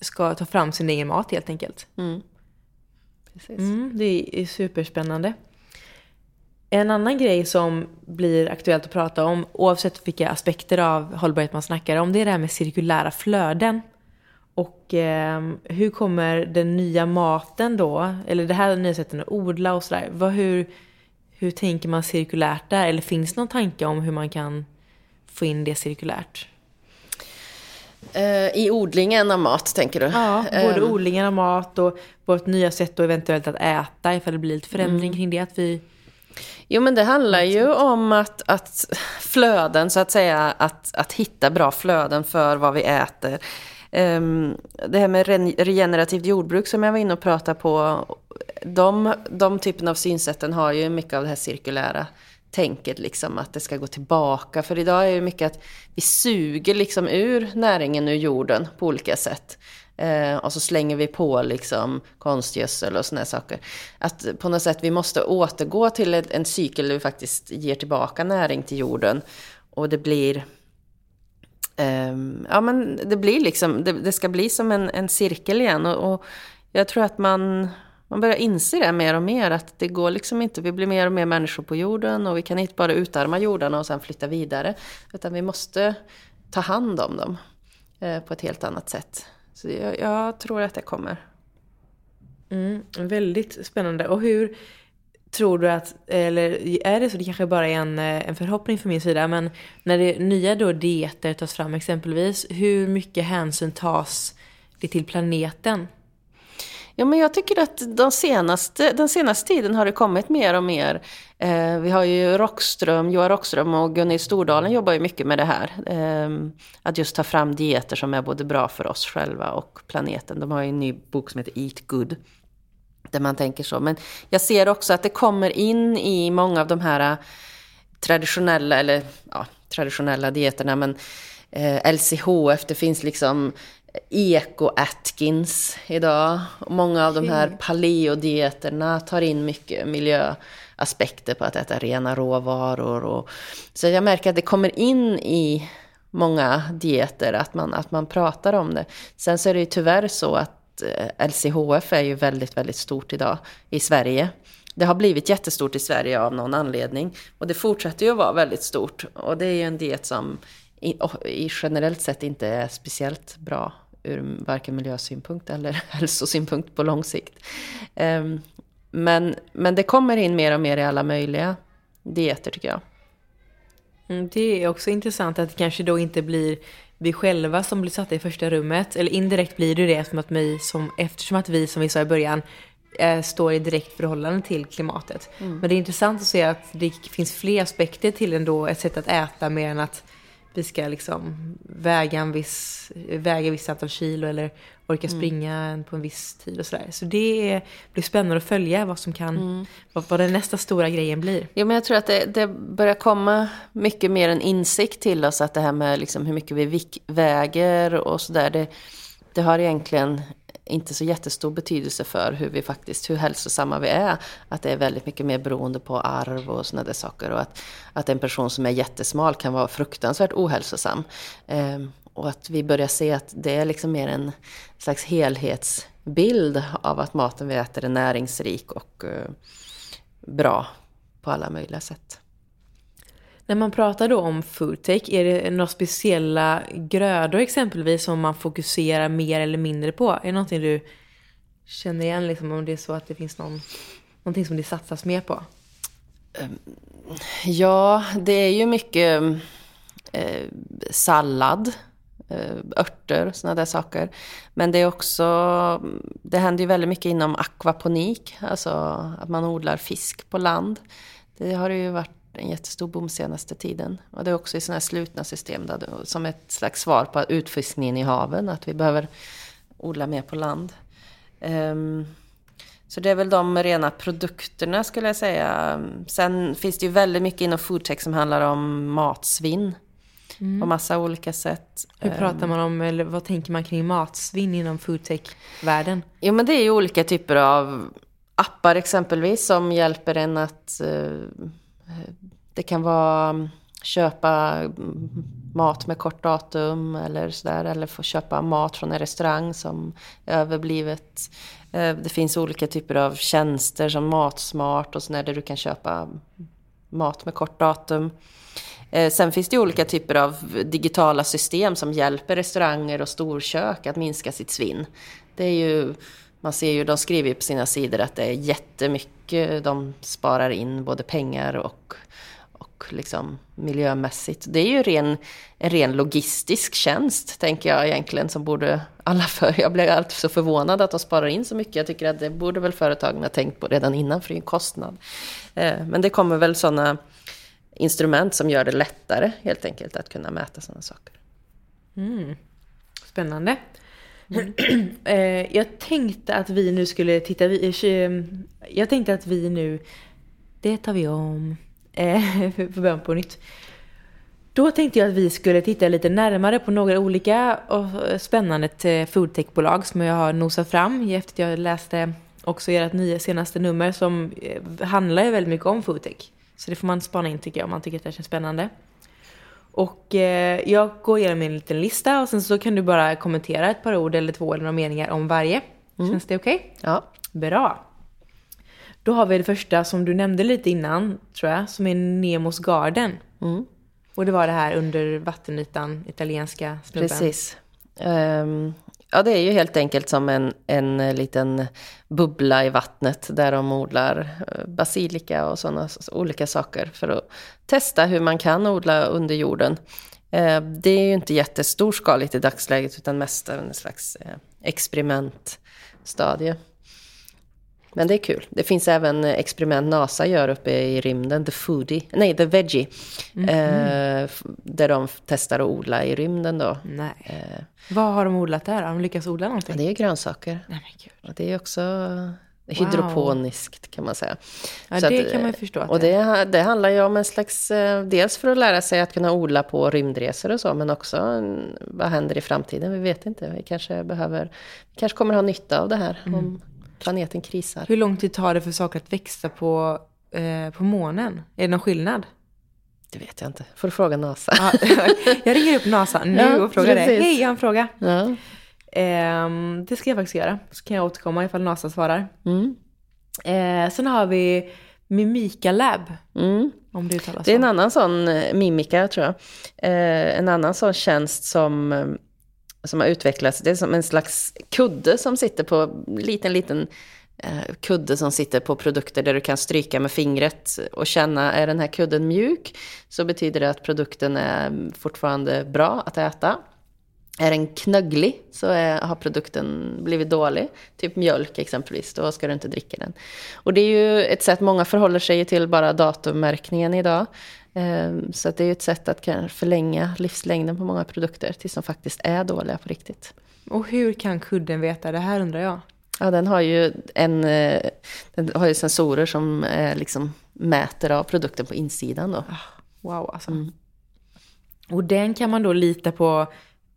ska ta fram sin egen mat helt enkelt. Precis. Mm, det är superspännande. En annan grej som blir aktuellt att prata om, oavsett vilka aspekter av hållbarhet man snackar om, det är det här med cirkulära flöden. Och eh, hur kommer den nya maten då, eller det här nya sättet att odla och sådär, hur, hur tänker man cirkulärt där? Eller finns det någon tanke om hur man kan få in det cirkulärt? Eh, I odlingen av mat, tänker du? Ja, både Ehm, odlingen av mat och vårt nya sätt och eventuellt att äta ifall det blir lite förändring kring det. Att vi Jo, men det handlar ju om att, att flöden, så att säga, att, att hitta bra flöden för vad vi äter. Ehm, det här med regenerativt jordbruk som jag var inne och pratade på, de, de typen av synsätten har ju mycket av det här cirkulära tänket, liksom att det ska gå tillbaka. För idag är det mycket att vi suger liksom ur näringen ur jorden på olika sätt. Eh, och så slänger vi på liksom konstgödsel och såna här saker. Att på något sätt vi måste återgå till en, en cykel där vi faktiskt ger tillbaka näring till jorden. Och det blir... Eh, ja men det blir liksom, det, det ska bli som en, en cirkel igen. Och, och jag tror att man, man börjar inse det mer och mer. Att det går liksom inte, vi blir mer och mer människor på jorden. Och vi kan inte bara utarma jordarna och sen flytta vidare. Utan vi måste ta hand om dem eh, på ett helt annat sätt. Så jag, jag tror att det kommer. Mm, väldigt spännande. Och hur Tror du att, eller är det så, det kanske bara är en, eh, en förhoppning från min sida, men när det nya då dieter tas fram exempelvis, hur mycket hänsyn tas det till planeten? Ja, men jag tycker att de senaste, den senaste tiden har det kommit mer och mer. Eh, vi har ju Rockström, Johan Rockström och Gunhild Stordalen jobbar ju mycket med det här. Eh, att just ta fram dieter som är både bra för oss själva och planeten. De har ju en ny bok som heter Eat Good. Där man tänker så. Men jag ser också att det kommer in i många av de här eh, traditionella, eller ja, traditionella dieterna, men eh, LCHF, det finns liksom Eko-Atkins idag. Och många av de här paleodieterna tar in mycket miljöaspekter på att äta rena råvaror. Och, så jag märker att det kommer in i många dieter, att man, att man pratar om det. Sen så är det ju tyvärr så att eh, LCHF är ju väldigt, väldigt stort idag i Sverige. Det har blivit jättestort i Sverige av någon anledning. Och det fortsätter ju att vara väldigt stort. Och det är ju en diet som i, generellt sett inte är speciellt bra ur varken miljösynpunkt eller hälsosynpunkt på lång sikt. Um, men, men det kommer in mer och mer i alla möjliga dieter tycker jag. Mm, det är också intressant att det kanske då inte blir vi själva som blir satta i första rummet. Eller indirekt blir det det eftersom att vi, som, eftersom att vi som vi sa i början eh, står i direkt förhållande till klimatet. Mm. Men det är intressant att se att det finns fler aspekter till ändå ett sätt att äta mer än att vi ska liksom väga en viss, väga viss antal kilo eller orka mm. springa på en viss tid och sådär. Så det blir spännande att följa vad som kan, mm. vad, vad den nästa stora grejen blir. Jo men jag tror att det, det, börjar komma mycket mer en insikt till oss att det här med liksom hur mycket vi väger och sådär, det, det har egentligen inte så jättestor betydelse för hur vi faktiskt, hur hälsosamma vi är. Att det är väldigt mycket mer beroende på arv och sådana där saker. Och att, att en person som är jättesmal kan vara fruktansvärt ohälsosam. Ehm, och att vi börjar se att det är liksom mer en slags helhetsbild av att maten vi äter är näringsrik och eh, bra på alla möjliga sätt. När man pratar då om foodtech, är det några speciella grödor exempelvis som man fokuserar mer eller mindre på? Är det någonting du känner igen, liksom, om det är så att det finns någon, någonting som det satsas mer på? Ehm, ja, det är ju mycket eh, sallad, eh, örter, sådana där saker. Men det är också, det händer ju väldigt mycket inom akvaponik, alltså att man odlar fisk på land. Det har det ju varit en jättestor boom senaste tiden. Och det är också i sådana här slutna system då, som ett slags svar på utfiskningen i haven, att vi behöver odla mer på land. Um, så det är väl de rena produkterna skulle jag säga. Sen finns det ju väldigt mycket inom foodtech som handlar om matsvinn. Mm. På massa olika sätt. Hur pratar man om, eller vad tänker man kring matsvinn inom foodtech-världen? Jo men det är ju olika typer av appar exempelvis som hjälper en att uh, Eh, det kan vara mm, köpa mm, mat med kort datum eller sådär. Eller få köpa mat från en restaurang som är överblivet. Eh, det finns olika typer av tjänster som Matsmart och sådär där du kan köpa mm, mat med kort datum. Eh, sen finns det olika typer av digitala system som hjälper restauranger och storkök att minska sitt svinn. Det är ju, man ser ju, de skriver ju på sina sidor att det är jättemycket de sparar in, både pengar och och liksom miljömässigt. Det är ju ren, en ren logistisk tjänst, tänker jag egentligen, som borde alla för. Jag blir alltid så förvånad att de sparar in så mycket. Jag tycker att det borde väl företagen ha tänkt på redan innan, för det är en kostnad. Eh, men det kommer väl sådana instrument som gör det lättare, helt enkelt, att kunna mäta sådana saker. Mm. Spännande. Mm. Eh, jag tänkte att vi nu skulle titta... Eh, mm, jag tänkte att vi nu... Det tar vi om eh, för början på nytt. Då tänkte jag att vi skulle titta lite närmare på några olika och eh, spännande eh, foodtechbolag som jag har nosat fram efter att jag läste också ert nya senaste nummer som handlar handlar väldigt mycket om foodtech. Så det får man spana in tycker jag om man tycker att det känns spännande. Och eh, jag går igenom en liten lista och sen så kan du bara kommentera ett par ord eller två eller några meningar om varje. Mm. Känns det okej? Okay? Ja. Bra. Då har vi det första som du nämnde lite innan, tror jag, som är Nemos Garden. Mm. Och det var det här under vattenytan, italienska snubben. Precis. Ehm, ja, det är ju helt enkelt som en, en liten bubbla i vattnet där de odlar eh, basilika och sådana olika saker för att testa hur man kan odla under jorden. Eh, det är ju inte jättestorskaligt i dagsläget utan mest en slags eh, experimentstadie. Men det är kul. Det finns även experiment NASA gör uppe i rymden, The Foodie, nej The Veggie. Mm -hmm. eh, där de testar att odla i rymden då. Nej. Eh, Vad har de odlat där? Har de lyckats odla någonting? Det är grönsaker. Nej, men gud. Och det är också hydroponiskt wow. kan man säga. Ja, Så det att, kan man förstå. och det, det handlar ju om en slags, eh, dels för att lära sig att kunna odla på rymdresor och så, men också vad händer i framtiden? Vi vet inte. Vi kanske behöver, vi kanske kommer ha nytta av det här. Mm. Om, planeten krisar. Hur lång tid tar det för saker att växa på, eh, på månen? Är det någon skillnad? Det vet jag inte. Får du fråga NASA. Ja, jag ringer upp NASA nu ja, och frågar precis. det. Hej, jag har en fråga. Ja. Eh, det ska jag faktiskt göra. Så kan jag återkomma ifall NASA svarar. Mm. Eh, sen har vi Mimika Lab. Mm. Om det uttalas Det är en annan sån, eh, Mimika tror jag. Eh, en annan sån tjänst som eh, som har utvecklats. Det är som en slags kudde som sitter på, liten, liten eh, kudde som sitter på produkter där du kan stryka med fingret och känna, är den här kudden mjuk så betyder det att produkten är fortfarande bra att äta. Är den knögglig så är, har produkten blivit dålig, typ mjölk exempelvis, då ska du inte dricka den. Och det är ju ett sätt, många förhåller sig till bara datummärkningen idag. Ehm, så det är ett sätt att förlänga livslängden på många produkter tills de faktiskt är dåliga på riktigt. Och hur kan kudden veta det här undrar jag? Ja, den har ju, en, eh, den har ju sensorer som liksom mäter av produkten på insidan. Då. Ah, wow, alltså. Mm. Och den kan man då lita på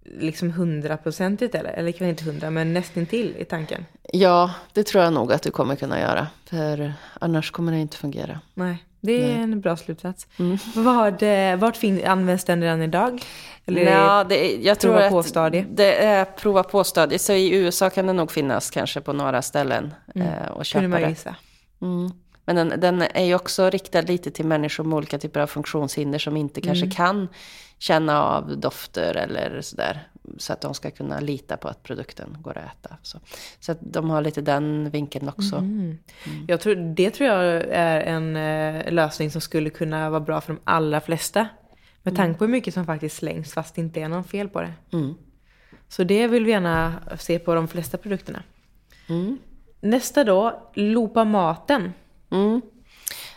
liksom hundraprocentigt eller? Eller kanske inte hundra, men nästintill i tanken? Ja, det tror jag nog att du kommer kunna göra. För annars kommer det inte fungera. Nej. Det är Nej. en bra slutsats. Mm. Vad, vart fin, används den redan idag? Eller ja, det, jag tror prova på-stadie? Det är prova på-stadie. Så i USA kan det nog finnas kanske på några ställen mm. eh, och köpa Kunde man gissa. Mm. Men den, den, är ju också riktad lite till människor med olika typer av funktionshinder som inte kanske mm. kan känna av dofter eller sådär. Så att de ska kunna lita på att produkten går att äta. Så, så att de har lite den vinkeln också. Mm. Mm. Jag tror, det tror jag är en eh, lösning som skulle kunna vara bra för de allra flesta. Med tanke på hur mycket som faktiskt slängs fast det inte är någon fel på det. Mm. Så det vill vi gärna se på de flesta produkterna. Mm. Nästa då, Lopa maten.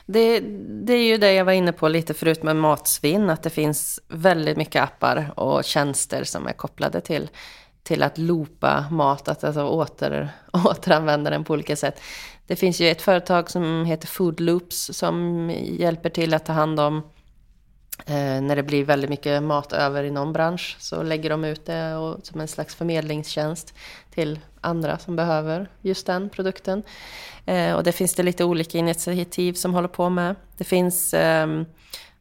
Det, det, är ju det jag var inne på lite förut med matsvinn, att det finns väldigt mycket appar och tjänster som är kopplade till, till att loopa mat, att alltså åter, återanvända den på olika sätt. Det finns ju ett företag som heter Food Loops som hjälper till att ta hand om eh, Eh, när det blir väldigt mycket mat över i någon bransch så lägger de ut det och, som en slags förmedlingstjänst till andra som behöver just den produkten. Eh, och det finns det lite olika initiativ som håller på med. Det finns eh,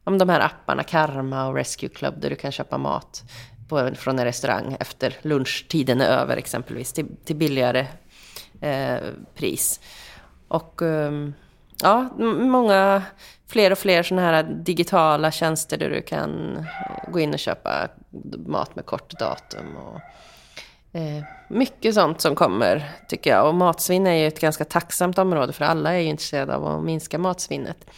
om de här apparna Karma och Rescue Club där du kan köpa mat på, från en restaurang efter lunchtiden är över exempelvis till, till billigare eh, pris. Och ehm, ja, många fler och fler sådana här digitala tjänster där du kan eh, gå in och köpa mat med kort datum. Och, eh, mycket sånt som kommer, tycker jag. Och matsvinn är ju ett ganska tacksamt område, för alla är ju intresserade av att minska matsvinnet.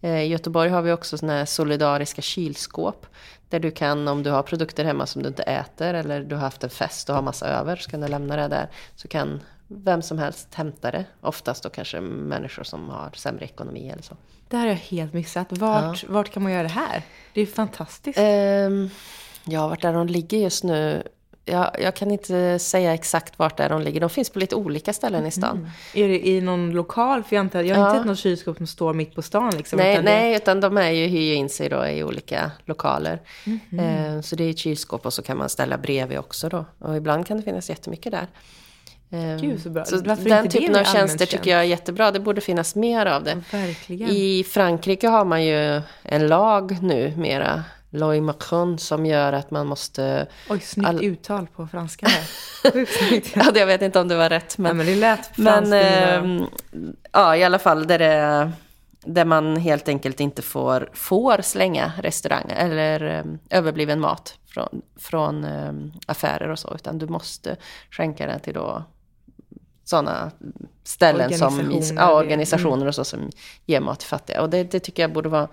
Eh, I Göteborg har vi också sådana här solidariska kylskåp. Där du kan, om du har produkter hemma som du inte äter, eller du har haft en fest och har massa över, så kan du lämna det där. Så kan vem som helst hämta det. Oftast då kanske människor som har sämre ekonomi eller så. Det här har jag helt missat. Vart, ja. vart kan man göra det här? Det är fantastiskt. Um, ja, vart är de ligger just nu? Jag, jag, kan inte säga exakt vart är de ligger. De finns på lite olika ställen i stan. Mm. Är det i någon lokal? För jag, inte, jag har ja. inte sett något kylskåp som står mitt på stan. Liksom, nej, utan nej det... utan de är ju, hyr in sig då i olika lokaler. Mm. Eh, så det är ett kylskåp och så kan man ställa bredvid också då. Och ibland kan det finnas jättemycket där. Ehm, Gud så bra. Så den typen av tjänster tycker jag är jättebra. Det borde finnas mer av det. Verkligen. I Frankrike har man ju en lag nu mera, Loi Macron, som gör att man måste... Oj, snyggt all... uttal på franska ja, jag vet inte om det var rätt. Men, ja, men det lät Men äh, ja, i alla fall där det där man helt enkelt inte får, får slänga restaurang eller um, överbliven mat från, från um, affärer och så. Utan du måste skänka den till då sådana ställen Organisationer, som ja, organisationer och så som ger mat till fattiga. Och det, det tycker jag borde vara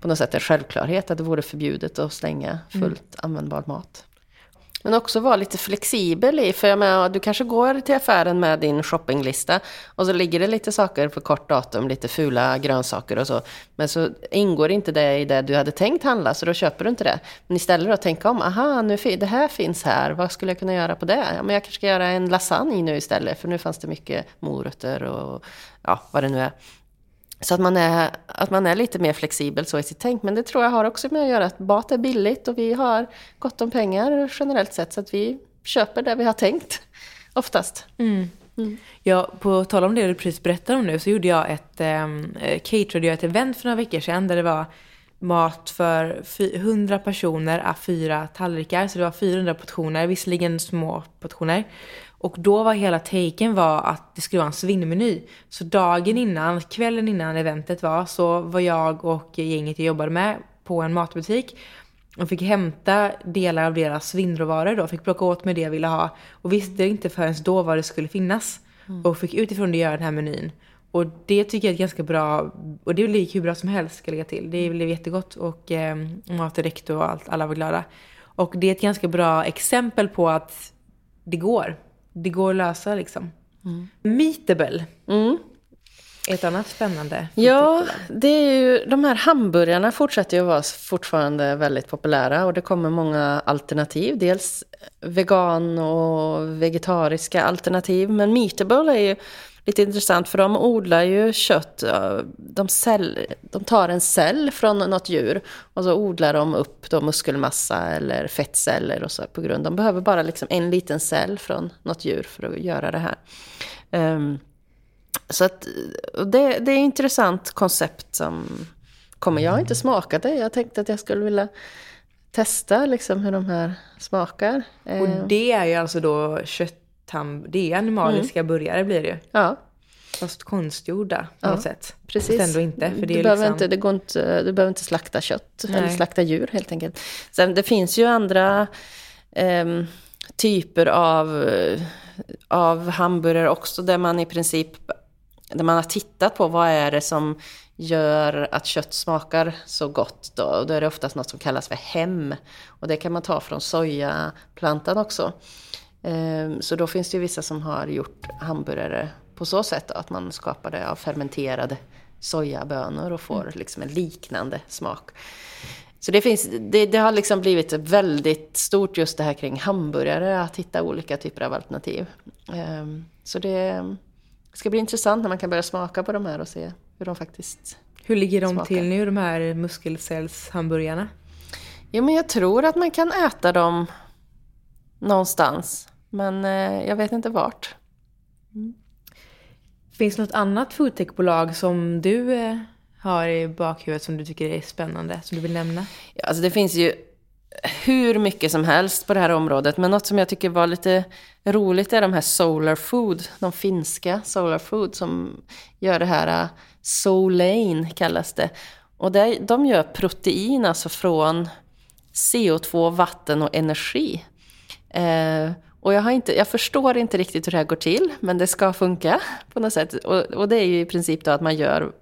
på något sätt en självklarhet att det vore förbjudet att slänga fullt användbar mat. Men också vara lite flexibel i, för jag menar, du kanske går till affären med din shoppinglista och så ligger det lite saker på kort datum, lite fula grönsaker och så. Men så ingår inte det i det du hade tänkt handla, så då köper du inte det. Men istället då tänka om, aha, nu, det här finns här, vad skulle jag kunna göra på det? Ja, men jag kanske ska göra en lasagne nu istället, för nu fanns det mycket morötter och ja, vad det nu är. Så att man, är, att man är lite mer flexibel så i sitt tänk. Men det tror jag har också med att göra att mat är billigt och vi har gott om pengar generellt sett. Så att vi köper det vi har tänkt, oftast. Ja, på tal om det du precis berättade om nu så gjorde jag ett, um, caterade jag ett event för några veckor sedan där det var mat för fy- 100 personer, ah, fyra tallrikar, så det var 400 portioner, visserligen små portioner. Och då var hela taken var att det skulle vara en svinnmeny. Så dagen innan, kvällen innan eventet var, så var jag och gänget jag jobbade med på en matbutik och fick hämta delar av deras svinnråvaror då, fick plocka åt mig det jag ville ha. Och visste inte förrän då vad det skulle finnas. Och fick utifrån det göra den här menyn. Och det tycker jag är ganska bra, och det blev hur bra som helst ska jag lägga till. Det blev jättegott och eh, mat direkt och allt, alla var glada. Och det är ett ganska bra exempel på att det går. Det går att lösa liksom. Meatable. Ett annat spännande. Ja, det är ju, de här hamburgarna fortsätter ju att vara fortfarande väldigt populära och det kommer många alternativ. Dels vegan och vegetariska alternativ. Men Meatable är ju lite intressant för de odlar ju kött. De, cell, de tar en cell från något djur och så odlar de upp då muskelmassa eller fettceller och så på grund. De behöver bara liksom en liten cell från något djur för att göra det här. Ehm, så att, det, det är ett intressant koncept som kommer. Jag har inte smakat det. Jag tänkte att jag skulle vilja testa liksom hur de här smakar. Och det är ju alltså då köttham... Det är animaliska burgare blir det ju. ja, Fast konstgjorda på Ja, något sätt. precis. Fast ändå inte. För det du, är behöver liksom... inte, det går inte, du behöver inte slakta kött eller Nej. slakta djur helt enkelt. Sen det finns ju andra ehm, typer av, eh, av hamburgare också där man i princip där man har tittat på vad är det som gör att kött smakar så gott då. Och då är det oftast något som kallas för hem. Och det kan man ta från sojaplantan också. Ehm, Så då finns det ju vissa som har gjort hamburgare på så sätt då, att man skapar det av fermenterade sojabönor och får liksom en liknande smak. Så det, finns, det, det har liksom blivit väldigt stort just det här kring hamburgare, att hitta olika typer av alternativ. Ehm, Så det ska bli intressant när man kan börja smaka på de här och se hur de faktiskt... Hur ligger de smakar. till nu, de här muskelcellshamburgarna? Jo, men jag tror att man kan äta dem någonstans. Men eh, jag vet inte vart. Finns det något annat foodtechbolag som du eh, har i bakhuvudet som du tycker är spännande, som du vill nämna? Ja, Alltså det finns ju hur mycket som helst på det här området. Men något som jag tycker var lite roligt är de här Solar Food. De finska Solar Food som gör det här uh, Solane kallas det. Och det, de gör protein alltså från CO2, vatten och energi. Eh, och jag, har inte, jag förstår inte riktigt hur det här går till, men det ska funka på något sätt. Och, och det är ju i princip då att man gör,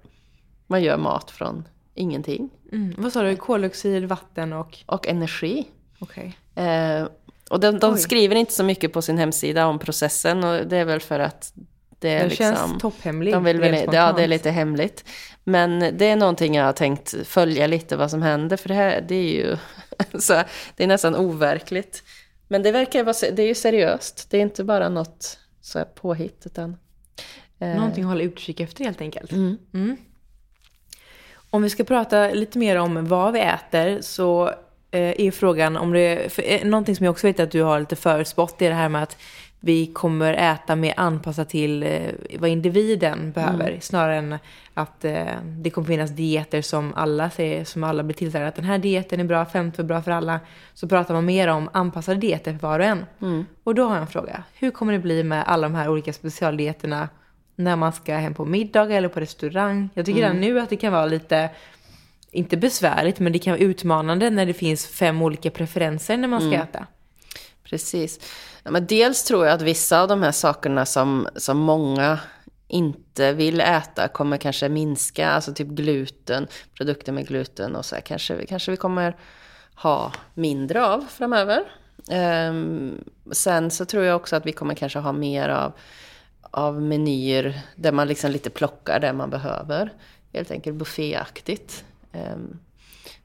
man gör mat från ingenting. Mm. Vad sa du? Koldioxid, vatten och... Och energi. Okej. Eh, och de, de skriver inte så mycket på sin hemsida om processen och det är väl för att det är Den liksom... känns topphemlig. de vill väl, ja, det är lite hemligt. Men det är någonting jag har tänkt följa lite vad som händer, för det här det är ju så, det är nästan overkligt. Men det verkar vara, det är ju seriöst, det är inte bara något så här påhitt, utan... eh, Någonting att hålla utkik efter helt enkelt. Mm. Mm. Om vi ska prata lite mer om vad vi äter så eh, är frågan om det... För, eh, någonting som jag också vet att du har lite förutspått är det här med att vi kommer äta mer anpassat till eh, vad individen behöver. Mm. Snarare än att eh, det kommer finnas dieter som alla säger, som alla blir tillsagda att den här dieten är bra, 50 är bra för alla. Så pratar man mer om anpassade dieter för var och en. Mm. Och då har jag en fråga. Hur kommer det bli med alla de här olika specialdieterna när man ska hem på middag eller på restaurang. Jag tycker Mm. redan nu att det kan vara lite, inte besvärligt, men det kan vara utmanande när det finns fem olika preferenser när man Mm. ska äta. Precis. Ja, men dels tror jag att vissa av de här sakerna som, som många inte vill äta kommer kanske minska. Alltså typ gluten, produkter med gluten och så här, kanske, kanske vi kommer ha mindre av framöver. Um, sen så tror jag också att vi kommer kanske ha mer av, av menyer där man liksom lite plockar det man behöver. Helt enkelt bufféaktigt. Um,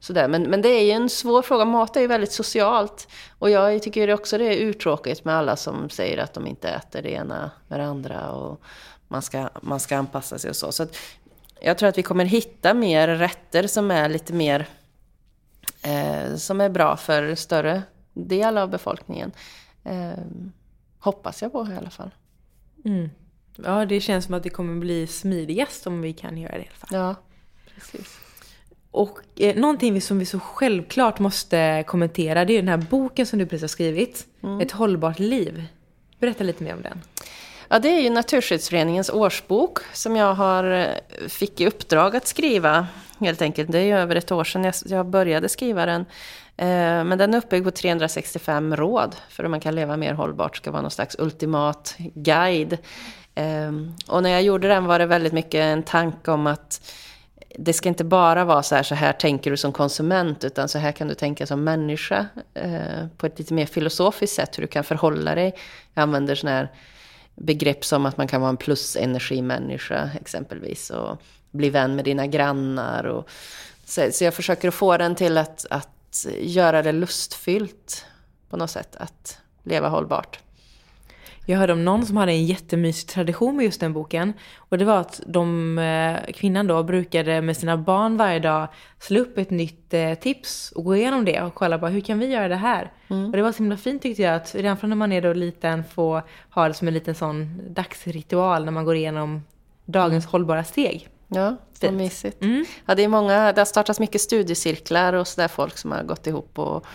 Sådär. Men, men det är ju en svår fråga. Mat är ju väldigt socialt. Och jag tycker också det är uttråkigt med alla som säger att de inte äter det ena med det andra. Och man ska, man ska anpassa sig och så. Så jag tror att vi kommer hitta mer rätter som är lite mer... Eh, som är bra för större del av befolkningen. Eh, hoppas jag på i alla fall. Ja, det känns som att det kommer bli smidigast om vi kan göra det i alla fall. Ja, precis. Och eh, någonting som vi så självklart måste kommentera, det är den här boken som du precis har skrivit. Ett hållbart liv. Berätta lite mer om den. Ja, det är ju Naturskyddsföreningens årsbok som jag har, eh, fick i uppdrag att skriva helt enkelt. Det är ju över ett år sedan jag, jag började skriva den. Eh, men den är uppbyggd på 365 råd för hur man kan leva mer hållbart. ska vara någon slags ultimat guide. Eh, och när jag gjorde den var det väldigt mycket en tanke om att det ska inte bara vara så här, så här tänker du som konsument, utan så här kan du tänka som människa. Eh, på ett lite mer filosofiskt sätt, hur du kan förhålla dig. Jag använder sådana här begrepp som att man kan vara en plusenergimänniska exempelvis. Och bli vän med dina grannar. Och, så, så jag försöker att få den till att, att göra det lustfyllt på något sätt. Att leva hållbart. Jag hörde om någon som hade en jättemysig tradition med just den boken. Och det var att de, eh, kvinnan då brukade med sina barn varje dag slå upp ett nytt eh, tips och gå igenom det och kolla bara hur kan vi göra det här? Och det var så himla fint tyckte jag att redan från när man är då liten få ha det som en liten sån dagsritual när man går igenom dagens hållbara steg. Ja, vad Fint. mysigt. Ja, det, är många, det har startats mycket studiecirklar och sådär folk som har gått ihop och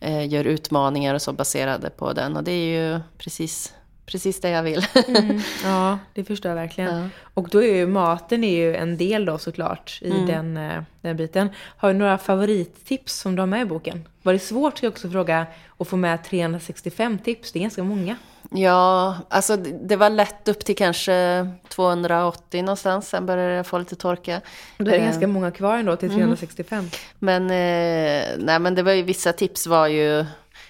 eh, gör utmaningar och så baserade på den. Och det är ju precis, precis det jag vill. Ja, det förstår jag verkligen. Ja. Och då är ju maten är ju en del då såklart i den, eh, den biten. Har du några favorittips som du har med i boken? Var det svårt, ska jag också fråga, att få med 365 tips? Det är ganska många. Ja, alltså det var lätt upp till kanske 280 någonstans. Sen började det få lite torka. Då är det Eh, ganska många kvar ändå till 365. Men, eh, nej, men det var ju, vissa tips var ju,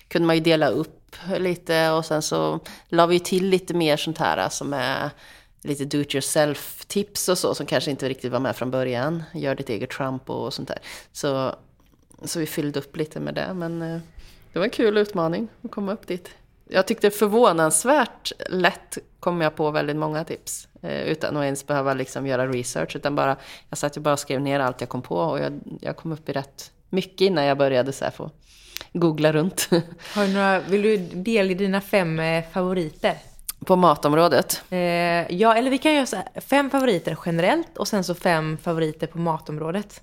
kunde man ju dela upp lite och sen så la vi ju till lite mer sånt här äh, som är lite do it yourself tips och så som kanske inte riktigt var med från början. Gör ditt eget Trump och sånt där. Så, så vi fyllde upp lite med det. Men äh, det var en kul utmaning att komma upp dit. Jag tyckte förvånansvärt lätt kom jag på väldigt många tips. Äh, utan att ens behöva liksom göra research. Utan bara, jag satt ju bara och skrev ner allt jag kom på. Och jag, jag kom upp i rätt mycket innan jag började så här få googla runt. Har du några, vill du delge dina fem eh, favoriter? på matområdet. Eh, ja, eller vi kan göra så här, fem favoriter generellt och sen så fem favoriter på matområdet.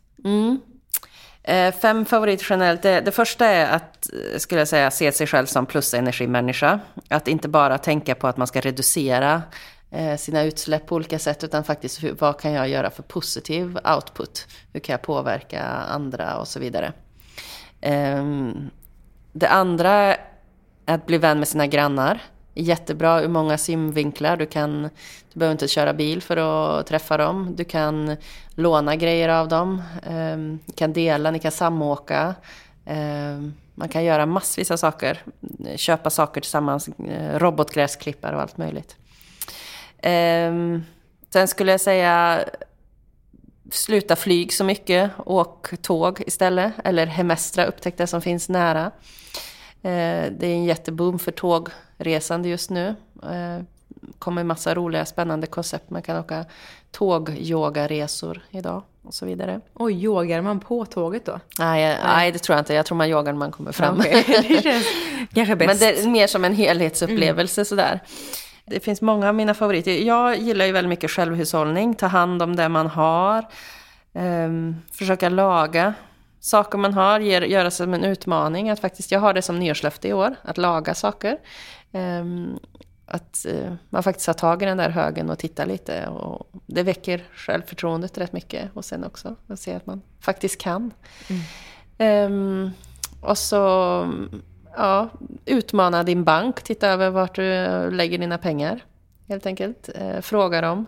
Eh, fem favoriter generellt. Det, det första är att, eh, skulle jag säga, se sig själv som plusenergimänniska. Att inte bara tänka på att man ska reducera eh, sina utsläpp på olika sätt, utan faktiskt hur, vad kan jag göra för positiv output? Hur kan jag påverka andra och så vidare. Ehm, det andra är att bli vän med sina grannar. Jättebra ur många synvinklar. Du, kan, du behöver inte köra bil för att träffa dem. Du kan låna grejer av dem. Ehm, ni kan dela, ni kan samåka. Ehm, man kan göra massvis av saker. Köpa saker tillsammans. Eh, robotgräsklippare och allt möjligt. Sen skulle jag säga sluta flyg så mycket. Åk tåg istället. Eller hemestra, upptäck det som finns nära. Eh, Det är en jätteboom för tågresande just nu. Eh, kommer massa roliga spännande koncept. Man kan åka tågyogaresor idag och så vidare. Oj, yogar man på tåget då? Nej, jag- nej, det tror jag inte. Jag tror man yogar när man kommer fram. Okej, det känns kanske bäst. Men det är mer som en helhetsupplevelse sådär. Det finns många av mina favoriter. Jag gillar ju väldigt mycket självhushållning. Ta hand om det man har. Ehm, försöka laga saker man har. Ger, göra som en utmaning. Att faktiskt, jag har det som nyårslöfte i år. Att laga saker. Ehm, att eh, man faktiskt har tag i den där högen och tittar lite. Och det väcker självförtroendet rätt mycket. Och sen också att se att man faktiskt kan. Ehm, och så ja, utmana din bank. Titta över vart du lägger dina pengar. Helt enkelt. Eh, fråga dem.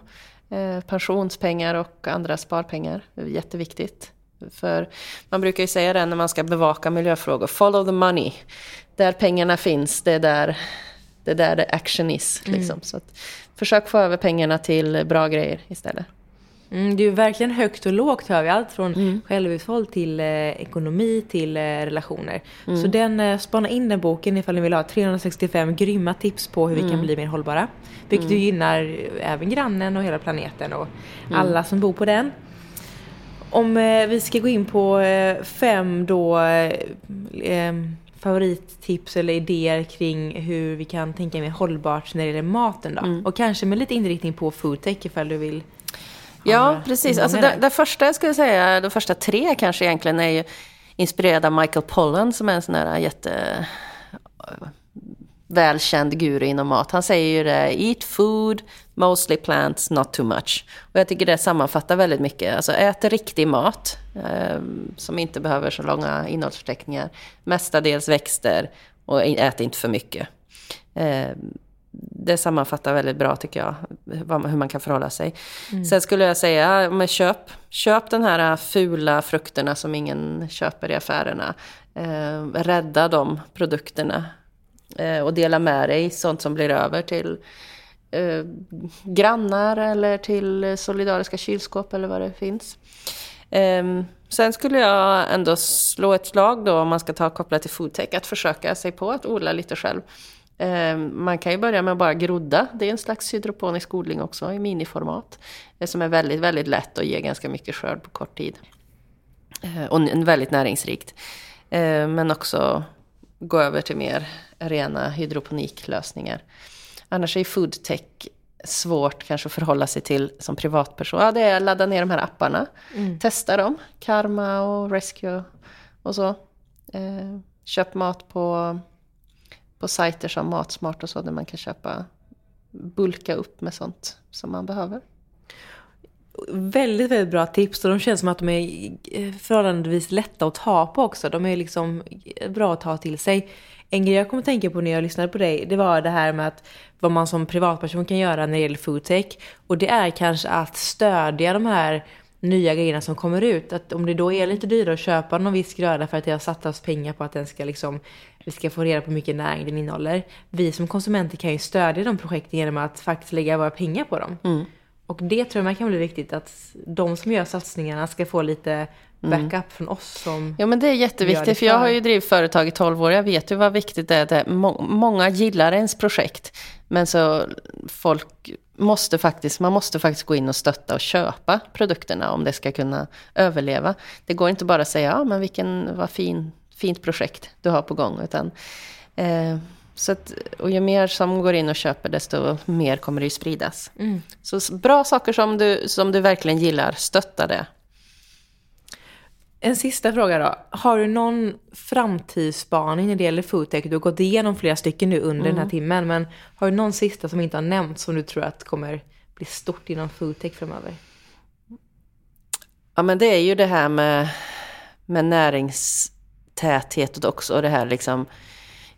Eh, pensionspengar och andra sparpengar. Det är jätteviktigt. För man brukar ju säga det när man ska bevaka miljöfrågor. Follow the money. Där pengarna finns, det är där det är där det action is. Liksom. Så att, försök få över pengarna till bra grejer istället. Mm, det är ju verkligen högt och lågt hör vi. Allt från mm. självhushåll till eh, ekonomi till eh, relationer. Så den, eh, spana in den boken ifall ni vill ha 365 grymma tips på hur vi kan bli mer hållbara. Vilket ju gynnar även grannen och hela planeten och alla som bor på den. Om eh, vi ska gå in på eh, fem då eh, favorittips eller idéer kring hur vi kan tänka mer hållbart när det gäller maten då. Och kanske med lite inriktning på foodtech ifall du vill. Ja, precis. Alltså det, det första jag skulle säga, de första tre kanske egentligen, är ju inspirerad av Michael Pollan som är en sån där jätte välkänd guru inom mat. Han säger ju det, eat food, mostly plants, not too much. Och jag tycker det sammanfattar väldigt mycket. Alltså ät riktig mat, eh, som inte behöver så långa innehållsförteckningar. Mestadels växter och ät inte för mycket. Eh, det sammanfattar väldigt bra tycker jag, hur man kan förhålla sig. Sen skulle jag säga, men köp, köp den här fula frukterna som ingen köper i affärerna. Eh, rädda de produkterna eh, och dela med dig sånt som blir över till eh, grannar eller till solidariska kylskåp eller vad det finns. Ehm, sen skulle jag ändå slå ett slag då om man ska ta kopplat till foodtech, att försöka sig på att odla lite själv. Ehm, man kan ju börja med att bara grodda, det är en slags hydroponisk odling också i miniformat. eh, Som är väldigt, väldigt lätt och ger ganska mycket skörd på kort tid. Eh, och väldigt näringsrikt. Eh, Men också gå över till mer rena hydroponiklösningar. Annars är foodtech svårt kanske att förhålla sig till som privatperson. Ja, det är att ladda ner de här apparna. Testa dem. Karma och Rescue och så. Eh, köp mat på, på sajter som Matsmart och så där man kan köpa bulka upp med sånt som man behöver. Väldigt, väldigt bra tips och de känns som att de är eh, förhållandevis lätta att ta på också. De är liksom eh, bra att ta till sig. En grej jag kom att tänka på när jag lyssnade på dig, det var det här med att vad man som privatperson kan göra när det gäller foodtech. Och det är kanske att stödja de här nya grejerna som kommer ut. Att om det då är lite dyrare att köpa någon viss gröda för att det har satsats pengar på att den ska liksom, vi ska få reda på hur mycket näring den innehåller. Vi som konsumenter kan ju stödja de projekten genom att faktiskt lägga våra pengar på dem. Och det tror jag kan bli viktigt att de som gör satsningarna ska få lite backup från oss som... Ja men det är Gör det jätteviktigt för jag har ju drivit företag i 12 år. Jag vet ju vad viktigt det är. Det är må- många gillar ens projekt. Men så folk måste faktiskt, man måste faktiskt gå in och stötta och köpa produkterna om det ska kunna överleva. Det går inte bara att säga, ja men vilken, vad fin, fint projekt du har på gång. Utan, eh, så att, och ju mer som går in och köper desto mer kommer det ju spridas. Så s- bra saker som du, som du verkligen gillar, stötta det. En sista fråga då. Har du någon framtidsspaning när det gäller foodtech? Du har gått igenom flera stycken nu under den här timmen, men har du någon sista som inte har nämnts som du tror att kommer bli stort inom foodtech framöver? Ja men det är ju det här med, med näringstäthet också och det här liksom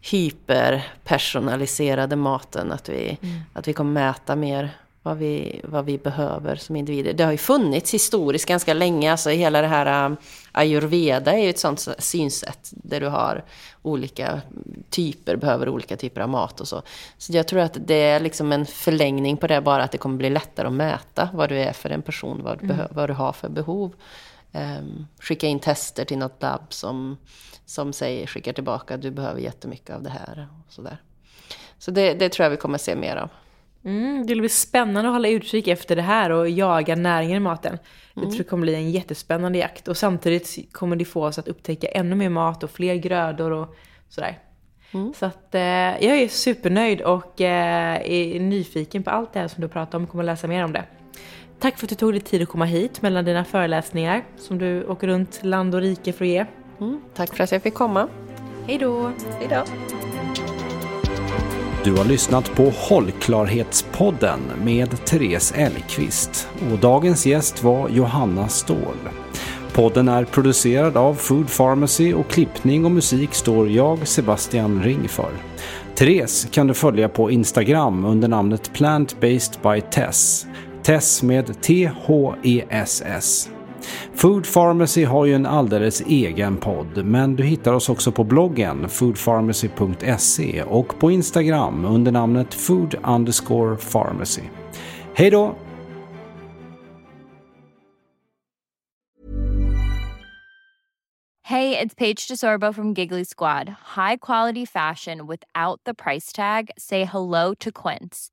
hyperpersonaliserade maten. Att vi, att vi kommer mäta mer vad vi, vad vi behöver som individer. Det har ju funnits historiskt ganska länge. Alltså hela det här um, ayurveda är ju ett sånt synsätt där du har olika typer, behöver olika typer av mat och så. Så jag tror att det är liksom en förlängning på det, bara att det kommer bli lättare att mäta vad du är för en person, vad du, behö- vad du har för behov. Ehm, skicka in tester till något labb som, som säger, skickar tillbaka du behöver jättemycket av det här. Och sådär. Så det, det tror jag vi kommer se mer av. Mm, det blir spännande att hålla utkik efter det här och jaga näringen i maten. Jag tror det kommer bli en jättespännande jakt och samtidigt kommer det få oss att upptäcka ännu mer mat och fler grödor och sådär. Så att eh, jag är supernöjd och eh, är nyfiken på allt det här som du pratar om och kommer läsa mer om det. Tack för att du tog dig tid att komma hit mellan dina föreläsningar som du åker runt land och rike för att ge. Mm, tack för att jag fick komma. Hej då! Hej då! Du har lyssnat på Hållklarhetspodden med Therese Elgqvist och dagens gäst var Johanna Ståhl. Podden är producerad av Food Pharmacy och klippning och musik står jag, Sebastian Ring för. Therese kan du följa på Instagram under namnet Plant Based by Tess. Tess med T-H-E-S-S. Food Pharmacy har ju en alldeles egen podd, men du hittar oss också på bloggen foodpharmacy.se och på Instagram under namnet food underscore pharmacy. Hej då! Hej, det är Paige DeSorbo från Giggly Squad. High quality fashion without the price tag. Say hello to Quince.